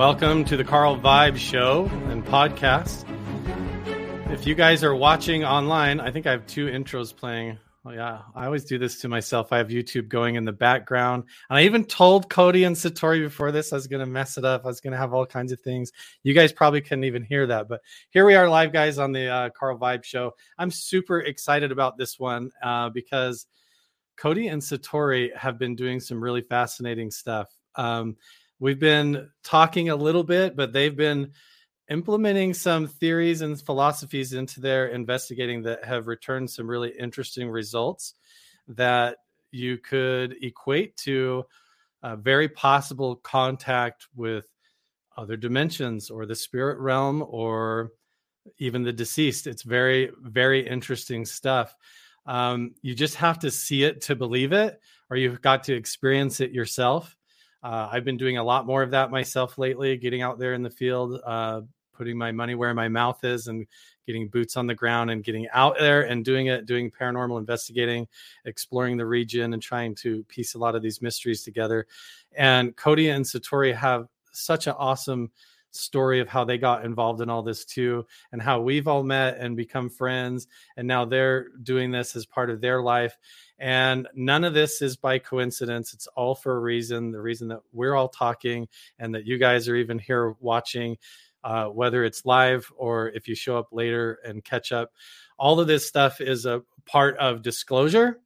welcome to the Carl Vibe Show and podcast. If you guys are watching online, I think I have two intros playing. Oh, yeah, I always do this to myself. I have YouTube going in the background. And I even told Cody and Satori before this I was going to mess it up. I was going to have all kinds of things. You guys probably couldn't even hear that. But here we are live, guys, on the uh, Carl Vibe Show. I'm super excited about this one uh, because Cody and Satori have been doing some really fascinating stuff. Um, we've been talking a little bit, but they've been implementing some theories and philosophies into their investigating that have returned some really interesting results that you could equate to a very possible contact with other dimensions or the spirit realm or even the deceased. It's very, very interesting stuff. Um, you just have to see it to believe it, or you've got to experience it yourself. Uh, I've been doing a lot more of that myself lately, getting out there in the field, uh, putting my money where my mouth is and getting boots on the ground and getting out there and doing it, doing paranormal investigating, exploring the region and trying to piece a lot of these mysteries together. And Cody and Satori have such an awesome story of how they got involved in all this too and how we've all met and become friends and now they're doing this as part of their life and none of this is by coincidence it's all for a reason the reason that we're all talking and that you guys are even here watching uh, whether it's live or if you show up later and catch up. All of this stuff is a part of disclosure.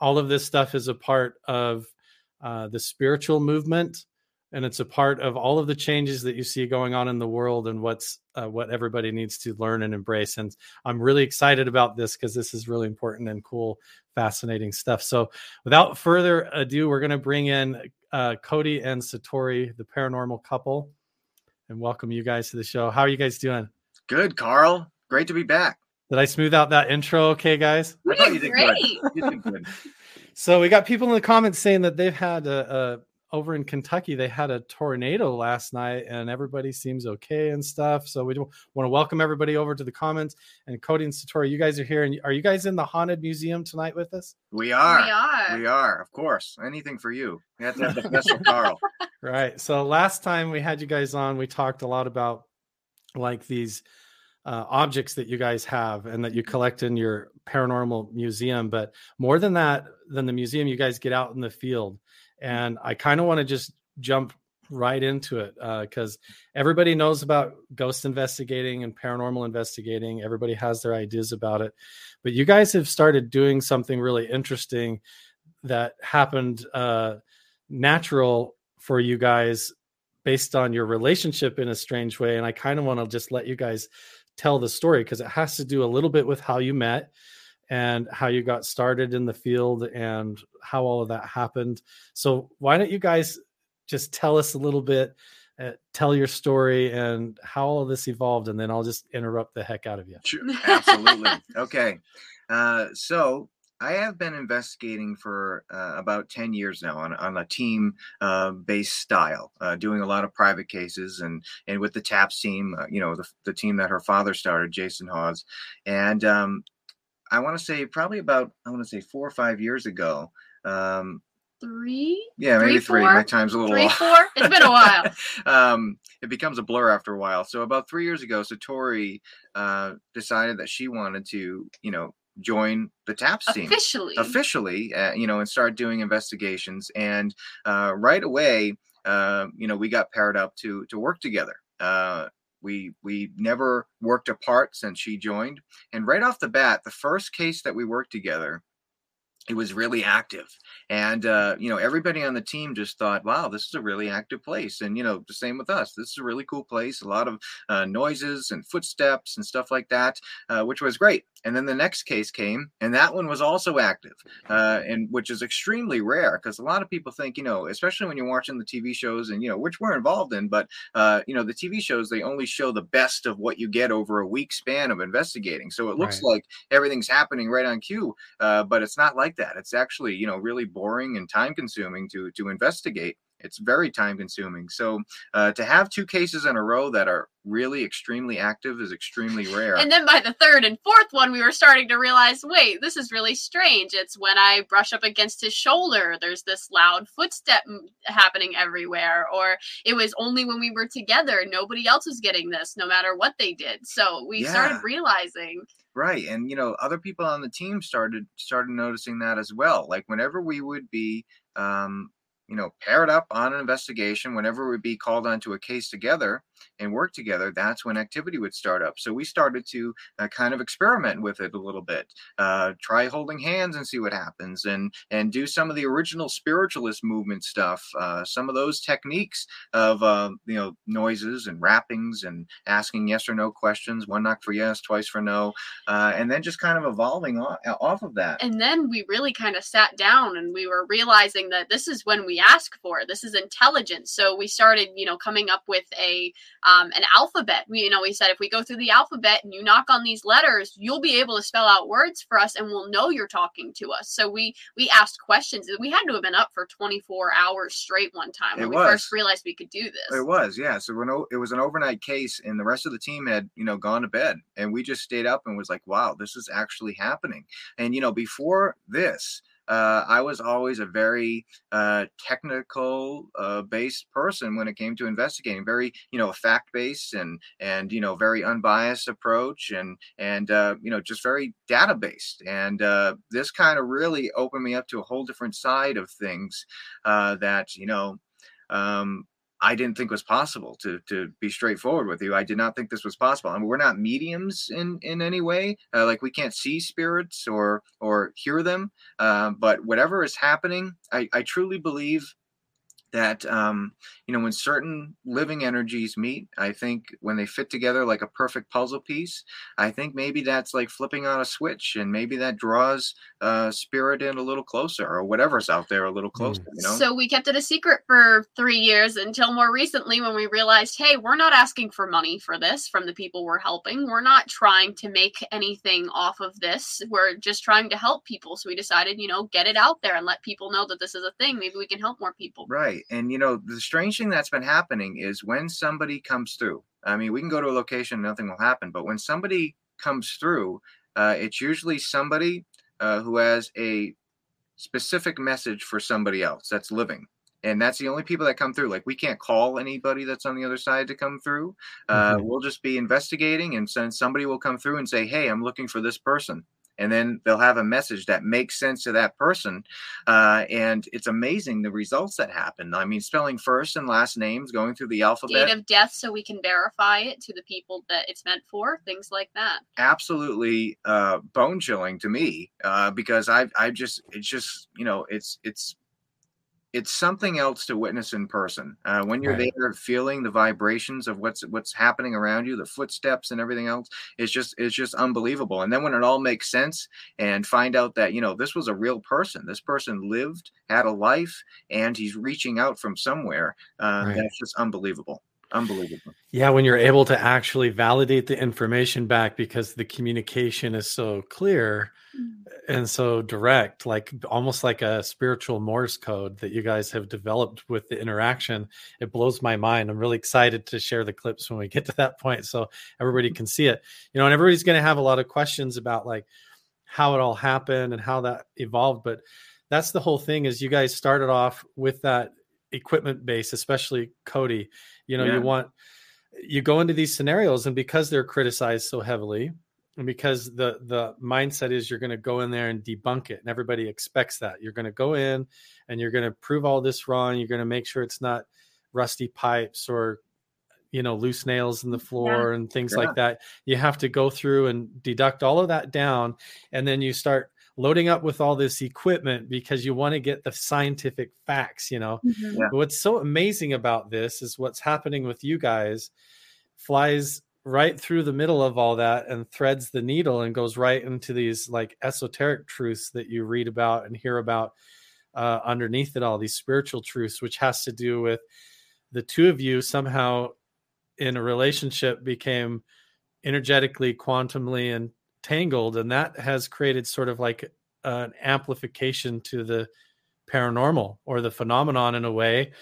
All of this stuff is a part of uh, the spiritual movement, and it's a part of all of the changes that you see going on in the world and what's uh, what everybody needs to learn and embrace. And I'm really excited about this because this is really important and cool, fascinating stuff. So, without further ado, we're going to bring in uh, Cody and Satori, the paranormal couple and welcome you guys to the show. How are you guys doing? Good, Carl. Great to be back. Did I smooth out that intro okay, guys? I thought you did great. good. You did good. so we got people in the comments saying that they've had a, over in Kentucky, they had a tornado last night and everybody seems okay and stuff. So we want to welcome everybody over to the comments. And Cody and Satori, you guys are here. And are you guys in the haunted museum tonight with us? We are. We are. We are, of course. Anything for you. We have to have the special Carl. Right. So last time we had you guys on, we talked a lot about like these uh, objects that you guys have and that you collect in your paranormal museum. But more than that, than the museum, you guys get out in the field and I kind of want to just jump right into it because uh, everybody knows about ghost investigating and paranormal investigating. Everybody has their ideas about it, but you guys have started doing something really interesting that happened uh, natural for you guys based on your relationship in a strange way. And I kind of want to just let you guys tell the story because it has to do a little bit with how you met and how you got started in the field and how all of that happened. So, why don't you guys just tell us a little bit, uh, tell your story and how all of this evolved, and then I'll just interrupt the heck out of you. Sure, absolutely. okay. Uh, so, I have been investigating for uh, about 10 years now on, on a team uh, based style, uh, doing a lot of private cases and, and with the TAPS team, uh, you know, the, the team that her father started, Jason Hawes. And um, I want to say probably about I want to say four or five years ago. Um, three. Yeah, maybe three. My time's a little. Three, four. It's been a while. um, it becomes a blur after a while. So about three years ago, Satori uh, decided that she wanted to, you know, join the TAPS team officially. Officially, uh, you know, and start doing investigations. And uh, right away, uh, you know, we got paired up to to work together. Uh, we we never worked apart since she joined. And right off the bat, the first case that we worked together, it was really active. And uh, you know everybody on the team just thought wow this is a really active place. And you know the same with us. This is a really cool place a lot of uh, noises and footsteps and stuff like that uh, which was great. And then the next case came and that one was also active uh, and which is extremely rare because a lot of people think you know especially when you're watching the tv shows and you know which we're involved in but uh, you know the tv shows they only show the best of what you get over a week span of investigating. So it looks right. like everything's happening right on cue uh, but it's not like that it's actually you know really boring and time consuming to to investigate it's very time consuming. So uh, to have two cases in a row that are really extremely active is extremely rare. And then by the third and fourth one, we were starting to realize, wait, this is really strange. It's when I brush up against his shoulder, there's this loud footstep happening everywhere. Or it was only when we were together, nobody else was getting this, no matter what they did. So we Yeah. started realizing, right and you know other people on the team started started noticing that as well like whenever we would be um you know paired up on an investigation whenever we'd be called onto a case together and work together that's when activity would start up. So we started to uh, kind of experiment with it a little bit uh, try holding hands and see what happens and and do some of the original spiritualist movement stuff uh, some of those techniques of uh, you know noises and rappings and asking yes or no questions one knock for yes twice for no uh, and then just kind of evolving off, off of that. and then we really kind of sat down and we were realizing that this is when we ask for this is intelligence. So we started you know coming up with a um, an alphabet. We you know we said if we go through the alphabet and you knock on these letters you'll be able to spell out words for us and we'll know you're talking to us. So we we asked questions. We had to have been up for 24 hours straight one time when we first realized we could do this. It was, yeah. So when o- it was an overnight case, and the rest of the team had, you know, gone to bed, and we just stayed up and was like, "Wow, this is actually happening." And you know, before this, uh, I was always a very uh, technical uh, based person when it came to investigating, very, you know, fact based and and you know, very unbiased approach, and and uh, you know, just very data based. And uh, this kind of really opened me up to a whole different side of things uh, that you know. Um, I didn't think was possible to to be straightforward with you. I did not think this was possible. I mean, we're not mediums in in any way. Uh, like we can't see spirits or or hear them. Uh, but whatever is happening, I I truly believe that um, you know when certain living energies meet i think when they fit together like a perfect puzzle piece i think maybe that's like flipping on a switch and maybe that draws uh, spirit in a little closer or whatever's out there a little closer you know So we kept it a secret for three years until more recently when we realized, hey, we're not asking for money for this from the people we're helping. We're not trying to make anything off of this. We're just trying to help people. So we decided, you know, get it out there and let people know that this is a thing. Maybe we can help more people. Right. And you know, the strange thing that's been happening is when somebody comes through. I mean, we can go to a location, nothing will happen, but when somebody comes through, uh, it's usually somebody uh, who has a specific message for somebody else that's living. And that's the only people that come through. Like we can't call anybody that's on the other side to come through. Uh, Mhm. We'll just be investigating, and then somebody will come through and say, "Hey, I'm looking for this person." And then they'll have a message that makes sense to that person, uh, and it's amazing the results that happen. I mean, spelling first and last names, going through the alphabet, Date of death so we can verify it to the people that it's meant for, things like that. absolutely uh, bone chilling to me uh, because I I just it's just you know it's it's it's something else to witness in person uh, when you're Right. there feeling the vibrations of what's what's happening around you the footsteps and everything else it's just it's just unbelievable and then when it all makes sense and find out that you know this was a real person this person lived had a life and he's reaching out from somewhere uh, Right. that's just unbelievable unbelievable Yeah, when you're able to actually validate the information back because the communication is so clear mm. and so direct, like almost like a spiritual Morse code that you guys have developed with the interaction. It blows my mind. I'm really excited to share the clips when we get to that point so everybody can see it. You know, and everybody's going to have a lot of questions about like how it all happened and how that evolved, but that's the whole thing is you guys started off with that equipment base, especially Cody. You know, Yeah. you want you go into these scenarios and because they're criticized so heavily and because the the mindset is you're going to go in there and debunk it and everybody expects that you're going to go in and you're going to prove all this wrong you're going to make sure it's not rusty pipes or you know loose nails in the floor and things Yeah. like that you have to go through and deduct all of that down and then you start loading up with all this equipment because you want to get the scientific facts you know Yeah. What's so amazing about this is what's happening with you guys flies right through the middle of all that and threads the needle and goes right into these like esoteric truths that you read about and hear about uh, underneath it all these spiritual truths which has to do with the two of you somehow in a relationship became energetically quantumly entangled and that has created sort of like an amplification to the paranormal or the phenomenon in a way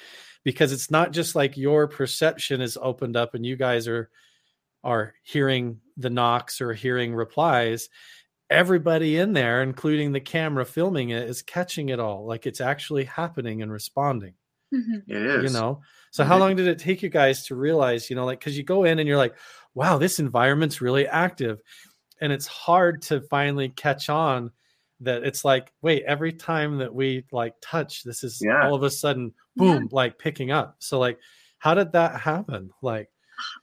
because it's not just like your perception is opened up and you guys are are hearing the knocks or hearing replies everybody in there including the camera filming it is catching it all like it's actually happening and responding Mhm. It is. you know so how Mhm. long did it take you guys to realize you know like because you go in and you're like wow this environment's really active and it's hard to finally catch on that it's like wait every time that we like touch this is Yeah. all of a sudden Yeah. boom like picking up so like how did that happen like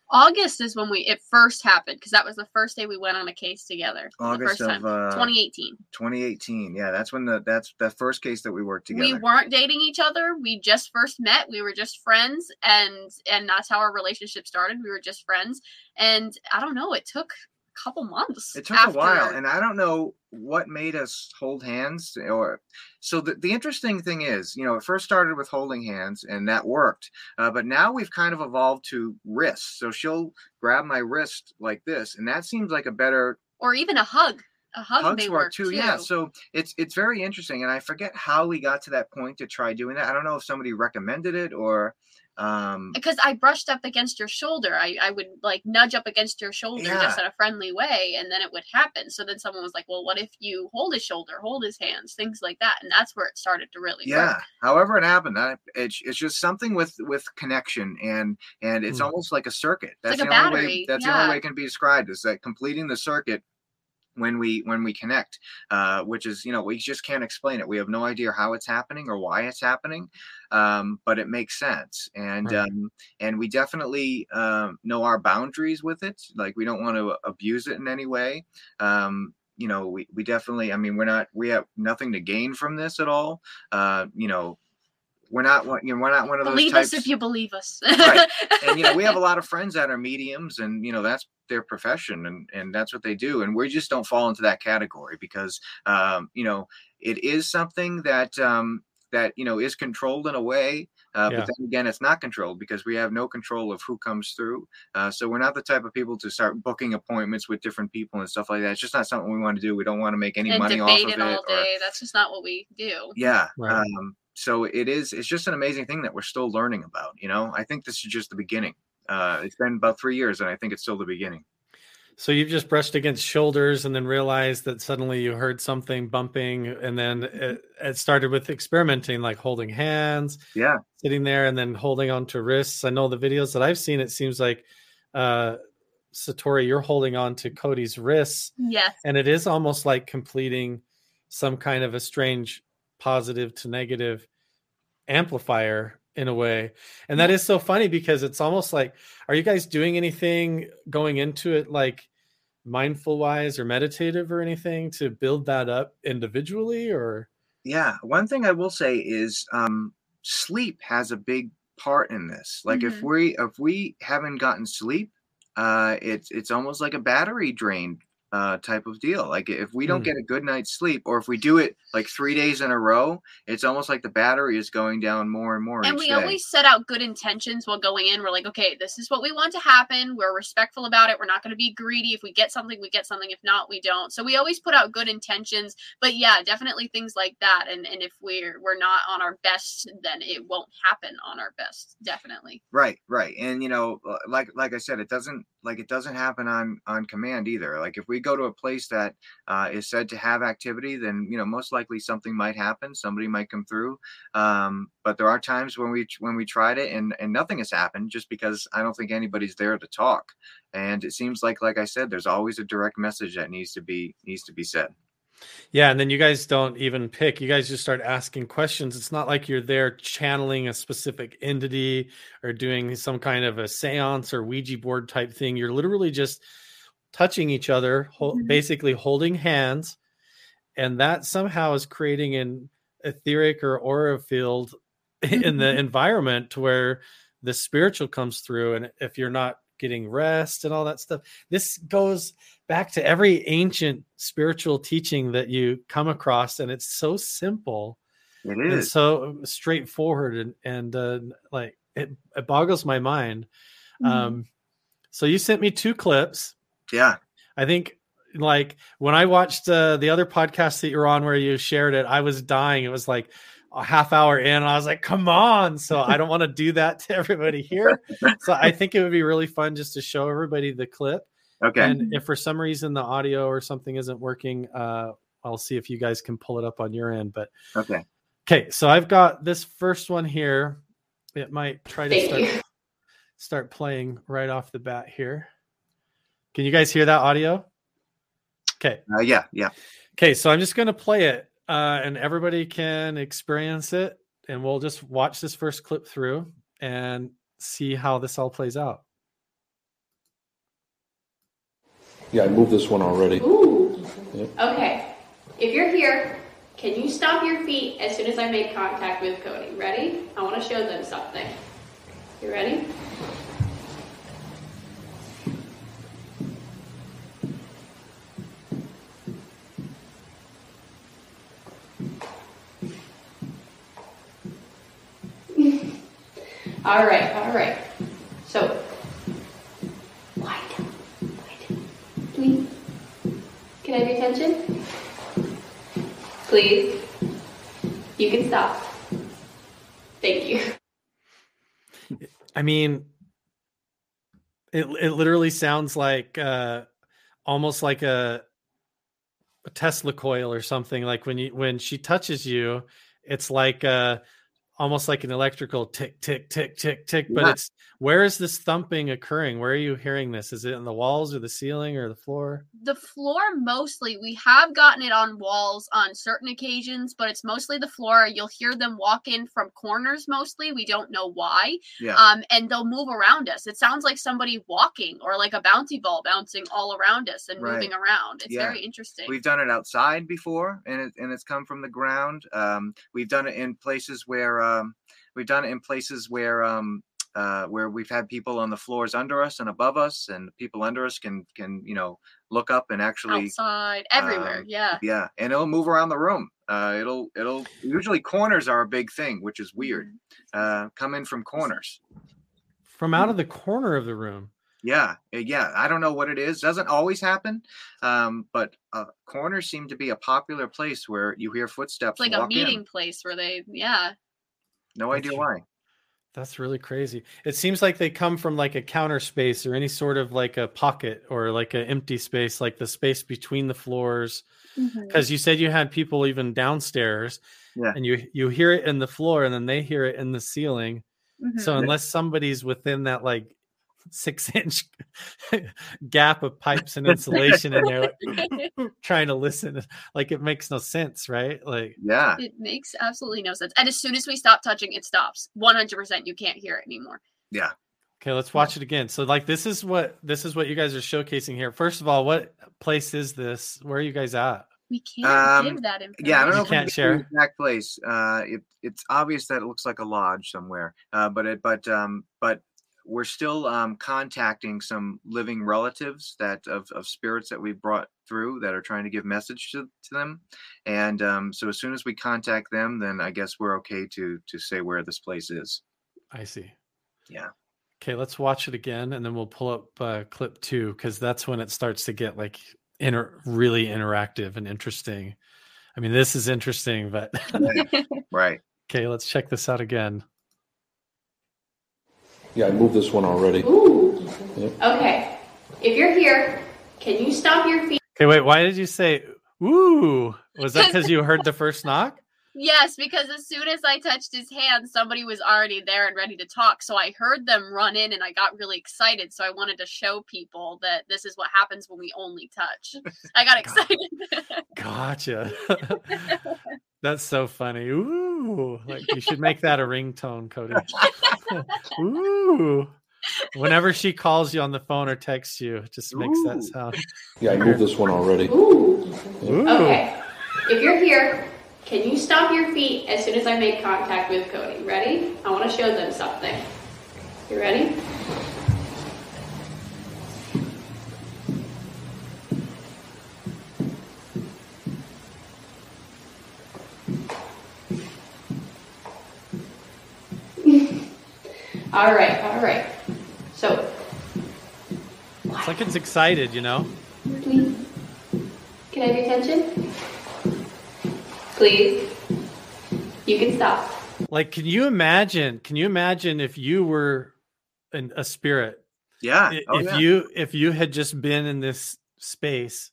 August is when we it first happened because that was the first day we went on a case together. for the August first time. of uh, 2018. 2018. Yeah, that's when the that's the first case that we worked together. We weren't dating each other. We just first met. We were just friends, and and that's how our relationship started. We were just friends, and I don't know. It took a couple months. It took a while, and I don't know what made us hold hands. Or so the, the interesting thing is, you know, it first started with holding hands, and that worked. Uh, but now we've kind of evolved to wrists. So she'll grab my wrist like this, and that seems like a better or even a hug. A hug hugs may work work too. Yeah, so it's it's very interesting, and I forget how we got to that point to try doing that. I don't know if somebody recommended it or. Um, because I brushed up against your shoulder. I, I would like nudge up against your shoulder just in a friendly way, and then it would happen. So then someone was like, "Well, what if you hold his shoulder, hold his hands, things like that?" And that's where it started to really yeah work. however it happened I, it's, it's just something with with connection and and it's Hmm. almost like a circuit that's like the a only way battery, that's the only way it can be described is that completing the circuit when we when we connect uh which is you know we just can't explain it. We have no idea how it's happening or why it's happening um but it makes sense. And Right. um and we definitely um know our boundaries with it. Like we don't want to abuse it in any way. Um you know we, we definitely i mean we're not we have nothing to gain from this at all. Uh you know we're not one you know we're not one of those Believe types us if you believe us. Right. and you know we have a lot of friends that are mediums and you know that's their profession and and that's what they do and we just don't fall into that category because um you know it is something that um that you know is controlled in a way uh, Yeah. but then again it's not controlled because we have no control of who comes through uh, so we're not the type of people to start booking appointments with different people and stuff like that it's just not something we want to do we don't want to make any and money off of it it all or- day. That's just not what we do. yeah Right. um so it is it's just an amazing thing that we're still learning about you know i think this is just the beginning uh it's been about three years and i think it's still the beginning So you've just brushed against shoulders and then realized that suddenly you heard something bumping, and then it, it started with experimenting, like holding hands, yeah sitting there, and then holding on to wrists. I know the videos that I've seen, it seems like uh, Satori, you're holding on to Cody's wrists, Yes. and it is almost like completing some kind of a strange positive to negative amplifier in a way. And that is so funny because it's almost like, are you guys doing anything going into it like mindful wise or meditative or anything to build that up individually or? yeah one thing i will say is um sleep has a big part in this like if Mhm. we if we haven't gotten sleep uh it's it's almost like a battery drain uh type of deal like if we don't Hmm. get a good night's sleep or if we do it like three days in a row it's almost like the battery is going down more and more And we day. always set out good intentions while going in. We're like, okay, this is what we want to happen. We're respectful about it. We're not going to be greedy. If we get something, we get something. If not, we don't. So we always put out good intentions. But yeah, definitely things like that. And and if we're we're not on our best, then it won't happen on our best. Definitely. right right and you know uh, like like i said it doesn't like it doesn't happen on on command either. Like if we go to a place that uh, is said to have activity then you know most likely something might happen somebody might come through um, but there are times when we when we tried it and and nothing has happened just because i don't think anybody's there to talk. And it seems like like i said there's always a direct message that needs to be needs to be said Yeah, and then you guys don't even pick. You guys just start asking questions. It's not like you're there channeling a specific entity or doing some kind of a seance or Ouija board type thing. You're literally just touching each other, Mhm. basically holding hands, and that somehow is creating an etheric or aura field in the environment to where the spiritual comes through. And if you're not getting rest and all that stuff, this goes back to every ancient spiritual teaching that you come across, and it's so simple it and so straightforward, and and uh, like it, it boggles my mind. Um, so you sent me two clips. yeah I think like when I watched uh, the other podcast that you're on where you shared it, I was dying. It was like, a half hour in and I was like, come on. So I don't want to do that to everybody here. So I think it would be really fun just to show everybody the clip. Okay. And if for some reason the audio or something isn't working, uh, I'll see if you guys can pull it up on your end. But okay. Okay, so I've got this first one here. It might try to Thank start, you. start playing right off the bat here. Can you guys hear that audio? Okay. Uh, yeah. Yeah. Okay, so I'm just going to play it uh, and everybody can experience it. And we'll just watch this first clip through and see how this all plays out. Yeah, I moved this one already. Ooh. Yep. Okay. If you're here, can you stop your feet as soon as I make contact with Cody? Ready? I want to show them something. You ready? All right, all right. So, lie down, please. Can I have your attention? Please. You can stop. Thank you. I mean, it it literally sounds like uh, almost like a, a Tesla coil or something. Like when you when she touches you, it's like uh, almost like an electrical tick tick tick tick tick. But Yeah. it's where is this thumping occurring? Where are you hearing this? Is it in the walls or the ceiling or the floor? the floor mostly we have gotten it on walls on certain occasions but it's mostly the floor you'll hear them walk in from corners mostly we don't know why Yeah. um and they'll move around us it sounds like somebody walking or like a bouncy ball bouncing all around us and Right. moving around it's Yeah. very interesting We've done it outside before, and it, and it's come from the ground. Um, we've done it in places where um, we've done it in places where um, uh, where we've had people on the floors under us and above us, and people under us can can you know look up and actually outside everywhere um, yeah yeah, and it'll move around the room. Uh, it'll it'll usually corners are a big thing, which is weird. Uh, come in from corners. From out of the corner of the room. Yeah, uh, yeah. I don't know what it is. Doesn't always happen, um, but uh, corners seem to be a popular place where you hear footsteps. it's like a walk in. meeting place where they yeah No idea That's why. That's really crazy. It seems like they come from like a counter space or any sort of like a pocket or like an empty space, like the space between the floors. Because you said you had people even downstairs, Yeah. and you you hear it in the floor, and then they hear it in the ceiling. So Mhm. unless somebody's within that like six inch gap of pipes and insulation in there, like, trying to listen, like it makes no sense, right? Like Yeah, it makes absolutely no sense and as soon as we stop touching it stops 100% you can't hear it anymore yeah. Okay, let's watch it again. So like this is what this is what you guys are showcasing here. First of all, what place is this? Where are you guys at? we can't Um, give that information Yeah, I don't know You if can't can share? the exact place. Uh, it, it's obvious that it looks like a lodge somewhere, uh, but it, but um, but we're still um, contacting some living relatives that of, of spirits that we brought through that are trying to give message to, to them, and um, so as soon as we contact them, then I guess we're okay to to say where this place is. I see. Yeah. Okay, let's watch it again, and then we'll pull up uh, clip two because that's when it starts to get like inter- really interactive and interesting. I mean, this is interesting, but Right. okay, let's check this out again. Yeah, I moved this one already. Ooh. Yep. Okay. If you're here, can you stop your feet? Okay, wait, why did you say "ooh"? Was that because you heard the first knock? Yes, because as soon as I touched his hand, somebody was already there and ready to talk. So I heard them run in and I got really excited. So I wanted to show people that this is what happens when we only touch. I got excited. Gotcha. That's so funny. Ooh, like you should make that a ringtone, Cody. Ooh. Whenever she calls you on the phone or texts you, just makes that sound. Yeah, I moved this one already. Ooh. Ooh. Okay. If you're here, can you stomp your feet as soon as I make contact with Cody? Ready? I want to show them something. You ready? All right, all right. So, It's like it's excited, you know? Please. Can I have your attention? Please. You can stop. Like, can you imagine? Can you imagine if you were an, a spirit? Yeah. I- Oh, if yeah. you if you had just been in this space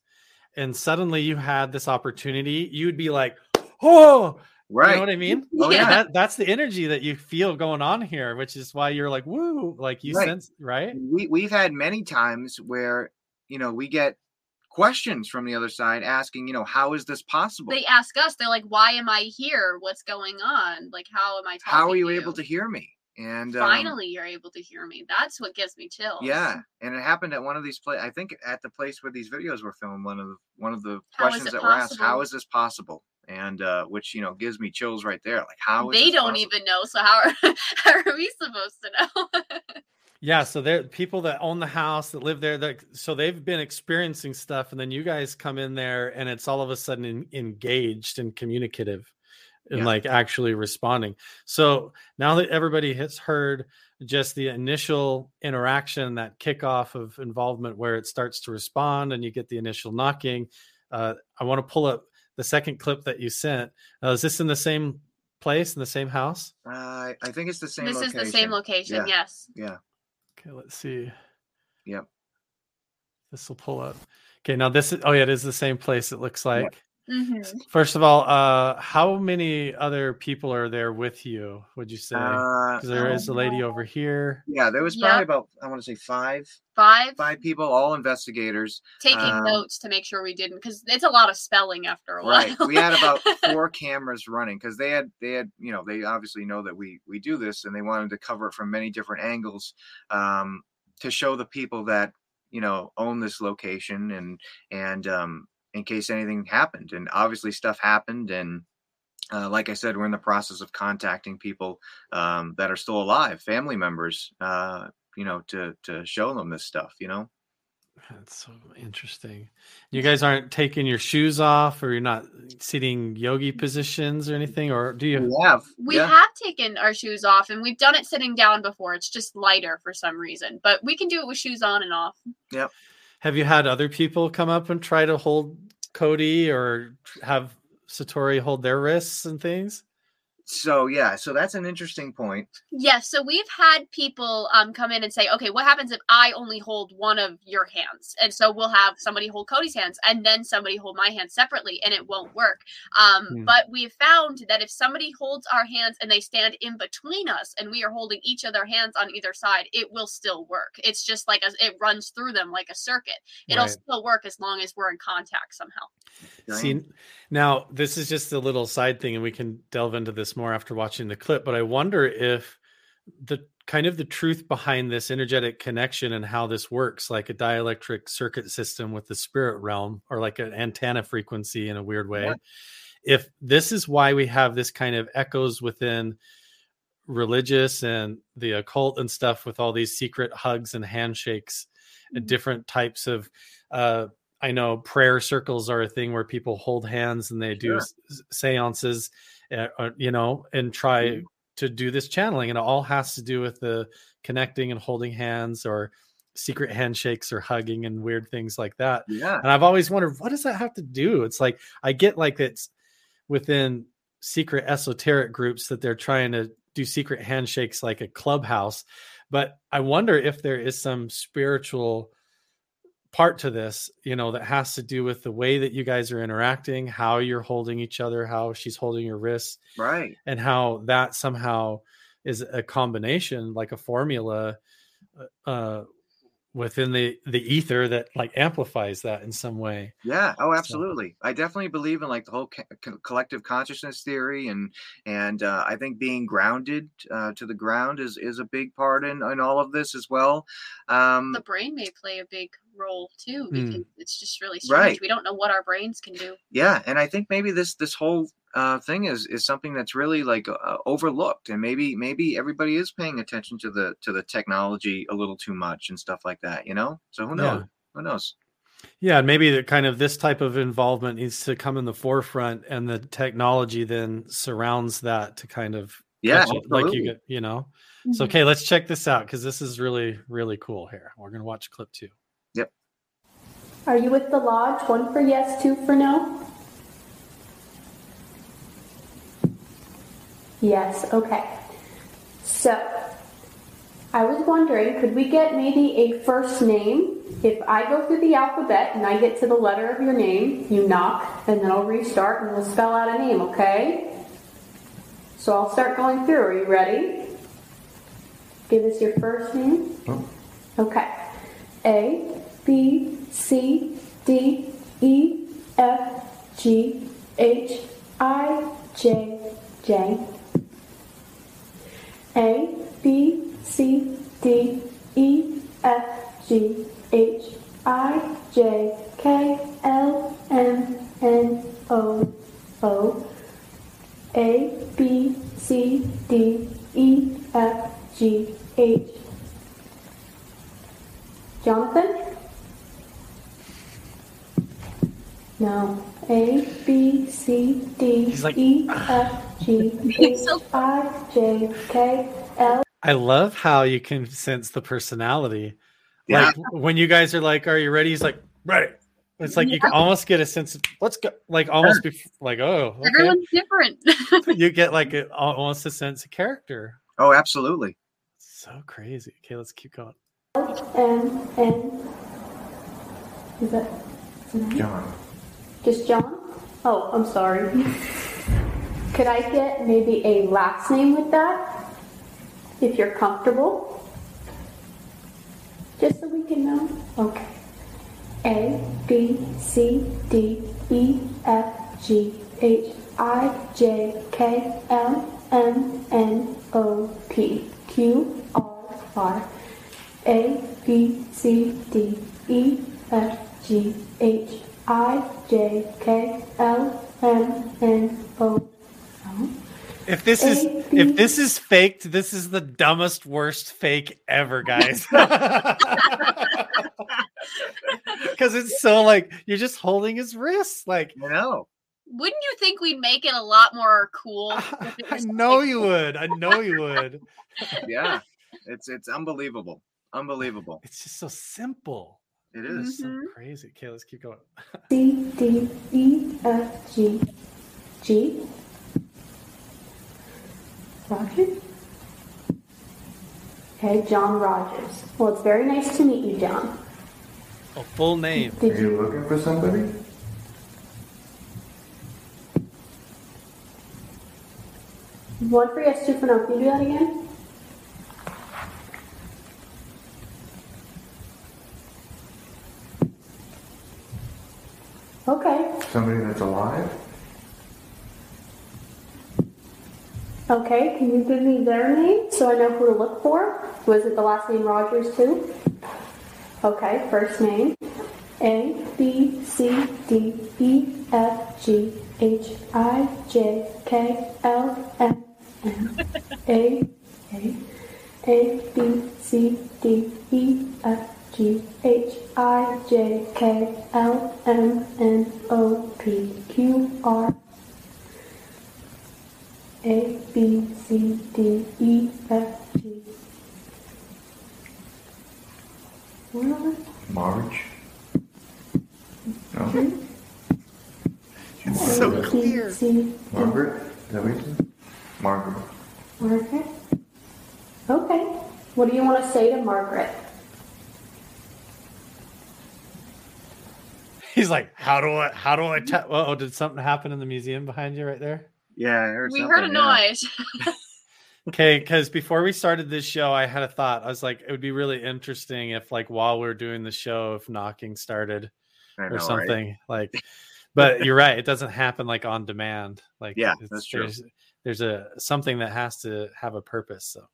and suddenly you had this opportunity, you'd be like, oh, right. you know what I mean? Oh, yeah. That, that's the energy that you feel going on here, which is why you're like, woo, like you Right. sense, right? we we've had many times where you know we get questions from the other side asking you know how is this possible They ask us, they're like, "Why am I here? What's going on? Like, how am I talking how are you to able to hear me and um, Finally, you're able to hear me. That's what gives me chills. yeah and it happened at one of these play i think at the place where these videos were filmed one of the one of the How is questions it that were asked How is this possible and uh which you know gives me chills right there like how They this don't possible? even know. So how are how are we supposed to know? Yeah, so they're people that own the house that live there. That so they've been experiencing stuff, and then you guys come in there, and it's all of a sudden en- engaged and communicative, and Yeah. like actually responding. So now that everybody has heard just the initial interaction, that kickoff of involvement, where it starts to respond, and you get the initial knocking. Uh, I want to pull up the second clip that you sent. Uh, is this in the same place in the same house? uh, I- i think it's the same this location. is the same location. Yeah. Yes. yeah Okay, let's see. Yep. This will pull up. Okay, now this is oh yeah, it is the same place it looks like. Hmm First of all, uh how many other people are there with you, would you say? uh, there is a lady over here. yeah there was Yeah. probably about i want to say five Five. five people all investigators Taking Um, notes to make sure we didn't, because it's a lot of spelling after a while. Right. We had about four cameras running because they had they had you know they obviously know that we we do this and they wanted to cover it from many different angles um, to show the people that you know own this location and and um, in case anything happened and obviously stuff happened and. Uh, like I said, we're in the process of contacting people um, that are still alive, family members, uh, you know, to to show them this stuff. You know, That's so interesting. You guys aren't taking your shoes off or you're not sitting yogi positions or anything, or do you? we have, We yeah. have taken our shoes off and we've done it sitting down before. It's just lighter for some reason, but we can do it with shoes on and off. Have you had other people come up and try to hold Cody or have Satori hold their wrists and things? So yeah, so that's an interesting point. Yes, so we've had people um come in and say, "Okay, what happens if I only hold one of your hands?" And so we'll have somebody hold Cody's hands and then somebody hold my hands separately, and it won't work. Um, Hmm. But we've found that if somebody holds our hands and they stand in between us, and we are holding each other hands on either side, it will still work. It's just like a, it runs through them like a circuit. It'll Right. still work as long as we're in contact somehow. See, now this is just a little side thing, and we can delve into this more after watching the clip. But I wonder if the kind of the truth behind this energetic connection and how this works, like a dielectric circuit system with the spirit realm, or like an antenna frequency in a weird way. Yeah. If this is why we have this kind of echoes within religious and the occult and stuff with all these secret hugs and handshakes and Mhm. different types of uh I know prayer circles are a thing where people hold hands and they do Sure. s- seances, uh, uh, you know, and try Mhm. to do this channeling. And it all has to do with the connecting and holding hands or secret handshakes or hugging and weird things like that. Yeah. And I've always wondered, what does that have to do? It's like, I get like it's within secret esoteric groups that they're trying to do secret handshakes like a clubhouse. But I wonder if there is some spiritual part to this, you know, that has to do with the way that you guys are interacting, how you're holding each other, how she's holding your wrists, Right. and how that somehow is a combination, like a formula uh, uh, within the the ether that like amplifies that in some way. Yeah. Oh, So- absolutely. I definitely believe in like the whole co- co- collective consciousness theory, and and uh, I think being grounded uh, to the ground is is a big part in in all of this as well. Um, The brain may play a big role too Hmm. because it's just really strange. Right. We don't know what our brains can do. yeah, and I think maybe this this whole uh, thing is is something that's really like uh, overlooked, and maybe maybe everybody is paying attention to the to the technology a little too much and stuff like that. You know. So who knows? Yeah. Who knows? Yeah, maybe the kind of this type of involvement needs to come in the forefront, and the technology then surrounds that to kind of Yeah. it, like you get, you know. Mm-hmm. So okay, let's check this out because this is really really cool. Here, we're gonna watch clip two. Are you with the lodge? One for yes, two for no. Yes, okay. So, I was wondering, could we get maybe a first name? If I go through the alphabet and I get to the letter of your name, you knock, and then I'll restart and we'll spell out a name, okay? So I'll start going through. Are you ready? Give us your first name. Oh. Okay. A, B, C, D, E, F, G, H, I, J, J. A, B, C, D, E, F, G, H, I, J, K, L, M, N, O, O. A, B, C, D, E, F, G, H. Jonathan? No. A, B, C, D, like, E, F, G, H, so- I, J, K, L. I love how you can sense the personality. Yeah. Like when you guys are like, "Are you ready?" He's like, "Ready." It's like you can almost get a sense of let's go, like almost be like, "Oh, okay." Everyone's different. you get like a, almost a sense of character. Oh, absolutely. So crazy. Okay, let's keep going. M, N. Is that it? John. Just John? Oh, I'm sorry. Could I get maybe a last name with that? If you're comfortable? Just so we can know? Okay. A, B, C, D, E, F, G, H, I, J, K, L, M, N, O, P, Q, R, R. A, B, C, D, E, F, G, H, I, J, K, L, M, N, O. O. If this is A, B. if this is faked, this is the dumbest worst fake ever, guys. Because it's so like you're just holding his wrist. Like You know. Wouldn't you think we'd make it a lot more cool? I know you would. I know you would. Yeah. it's it's unbelievable. Unbelievable. It's just so simple. It It's is. so Mhm. crazy. Okay, let's keep going. C, D, E, F, G, G. Rogers? Okay, John Rogers. Well, it's very nice to meet you, John. A full name. Did Are you you? looking for somebody? One for yes, two for no. Can you do that again? Okay. Somebody that's alive? Okay, can you give me their name so I know who to look for? Was it the last name Rogers too? Okay, first name A B C D E F G H I J K L M N A A A B C D E F G H I J K L M N O P Q R a, B, C, D, E, F, G. Marge? No? Hmm? It's so clear. Margaret? Is that what you said? Margaret. Margaret. Okay. What do you want to say to Margaret? He's like, how do I? How do I? ta- oh, did something happen in the museum behind you right there? Yeah, heard We heard a yeah. noise. Okay, because before we started this show, I had a thought. I was like, it would be really interesting if, like, while we are doing the show, if knocking started I or know, right? something. Like, but you're right; it doesn't happen like on demand. Like, Yeah, it's- that's true. There's, there's a something that has to have a purpose. So,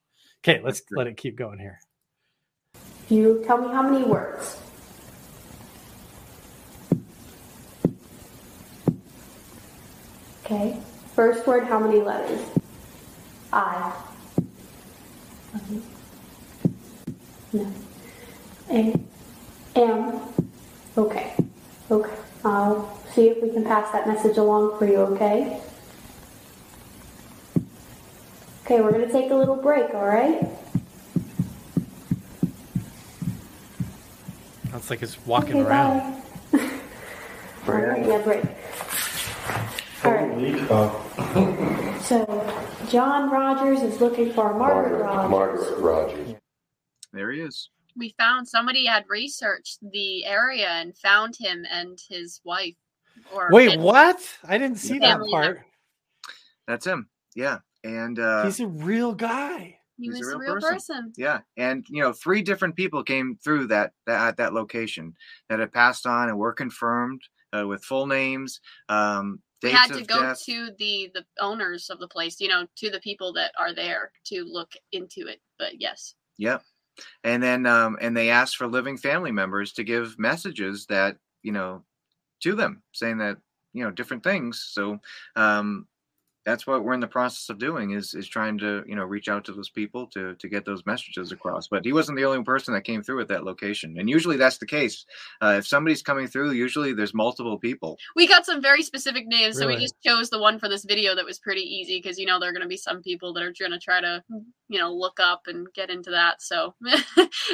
okay, let's let it keep going here. You tell me how many words. Okay. First word, how many letters? I. No. A. M. Okay. Okay. I'll see if we can pass that message along for you, okay? Okay, we're going to take a little break, all right? That's like it's walking Okay, around. bye. All right, yeah, break. All right. Oh. So John Rogers is looking for Margaret, Rogers. Margaret Rogers. There he is. We found somebody had researched the area and found him and his wife. Or Wait, his- what? I didn't see that Family part. That's him. Yeah. And uh, He's a real guy. He he's a was a real real, person. person. Yeah, and you know, three different people came through that, that at that location that had passed on and were confirmed uh, with full names, um, We dates had to go death. to the the owners of the place, you know, to the people that are there to look into it. But yes, Yep. And then um, and they asked for living family members to give messages that you know to them, saying that you know different things. So um, that's what we're in the process of doing is is trying to you know reach out to those people to to get those messages across. But he wasn't the only person that came through at that location, and usually that's the case. Uh, if somebody's coming through, usually there's multiple people. we got some very specific names, so we just chose the one for this video that was pretty easy because you know there are going to be some people that are going to try to you know look up and get into that. So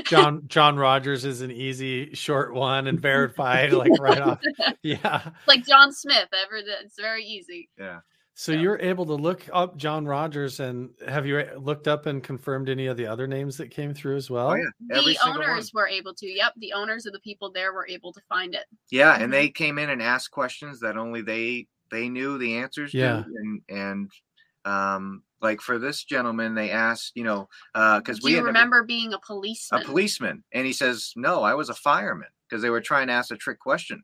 John John Rogers is an easy short one and verified like right off. Yeah. like John Smith, ever it's very easy. Yeah. So Yeah. you're able to look up John Rogers and have you looked up and confirmed any of the other names that came through as well? Oh yeah. The single one. owners were able to. Yep, the owners of the people there were able to find it. Yeah, Mhm. and they came in and asked questions that only they they knew the answers Yeah. to, and and um, like for this gentleman, they asked, you know, because Do we you had never- remember being a policeman, a policeman? policeman, and he says, no, I was a fireman, because they were trying to ask a trick question,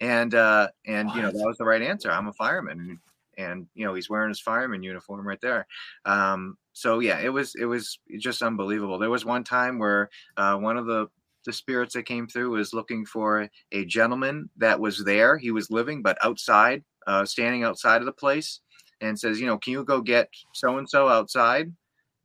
and uh, and you know that was the right answer. I'm a fireman, and, you know he's wearing his fireman uniform right there. Um, so yeah, it was it was just unbelievable. There was one time where uh, one of the the spirits that came through was looking for a gentleman that was there. He was living, but outside, uh, standing outside of the place, and says, you know, can you go get so and so outside?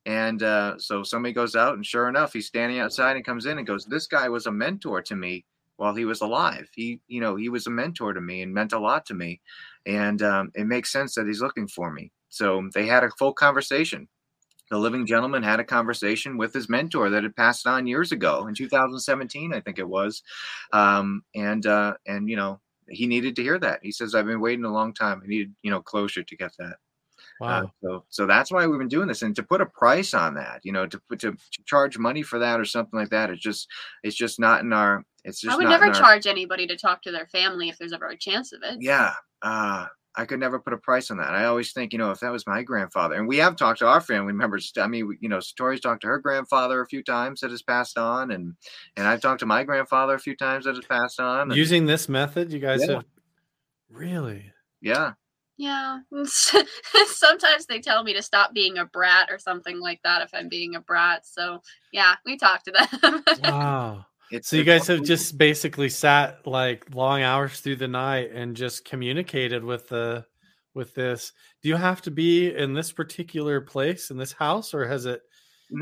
And uh, so somebody goes out, and sure enough, he's standing outside and comes in and goes, "This guy was a mentor to me while he was alive. He, you know, he was a mentor to me and meant a lot to me, and um, it makes sense that he's looking for me." So they had a full conversation. The living gentleman had a conversation with his mentor that had passed on years ago in 2017, I think it was, um, and uh, and you know he needed to hear that. He says, "I've been waiting a long time. I needed, you know, closure to get that." Wow. Uh, so, so that's why we've been doing this, and to put a price on that, you know, to put to, to charge money for that or something like that, it's just, it's just not in our, it's just. I would not never in our- charge anybody to talk to their family if there's ever a chance of it. Yeah, uh, I could never put a price on that. I always think, you know, if that was my grandfather, and we have talked to our family members. I mean, you know, Tori's talked to her grandfather a few times that has passed on, and and I've talked to my grandfather a few times that has passed on. and- Using this method, you guys Yeah. have really yeah, Yeah. Sometimes they tell me to stop being a brat or something like that if I'm being a brat. So yeah, we talk to them. wow. It's So you guys have just basically sat like long hours through the night and just communicated with the with this. Do you have to be in this particular place in this house, or has it?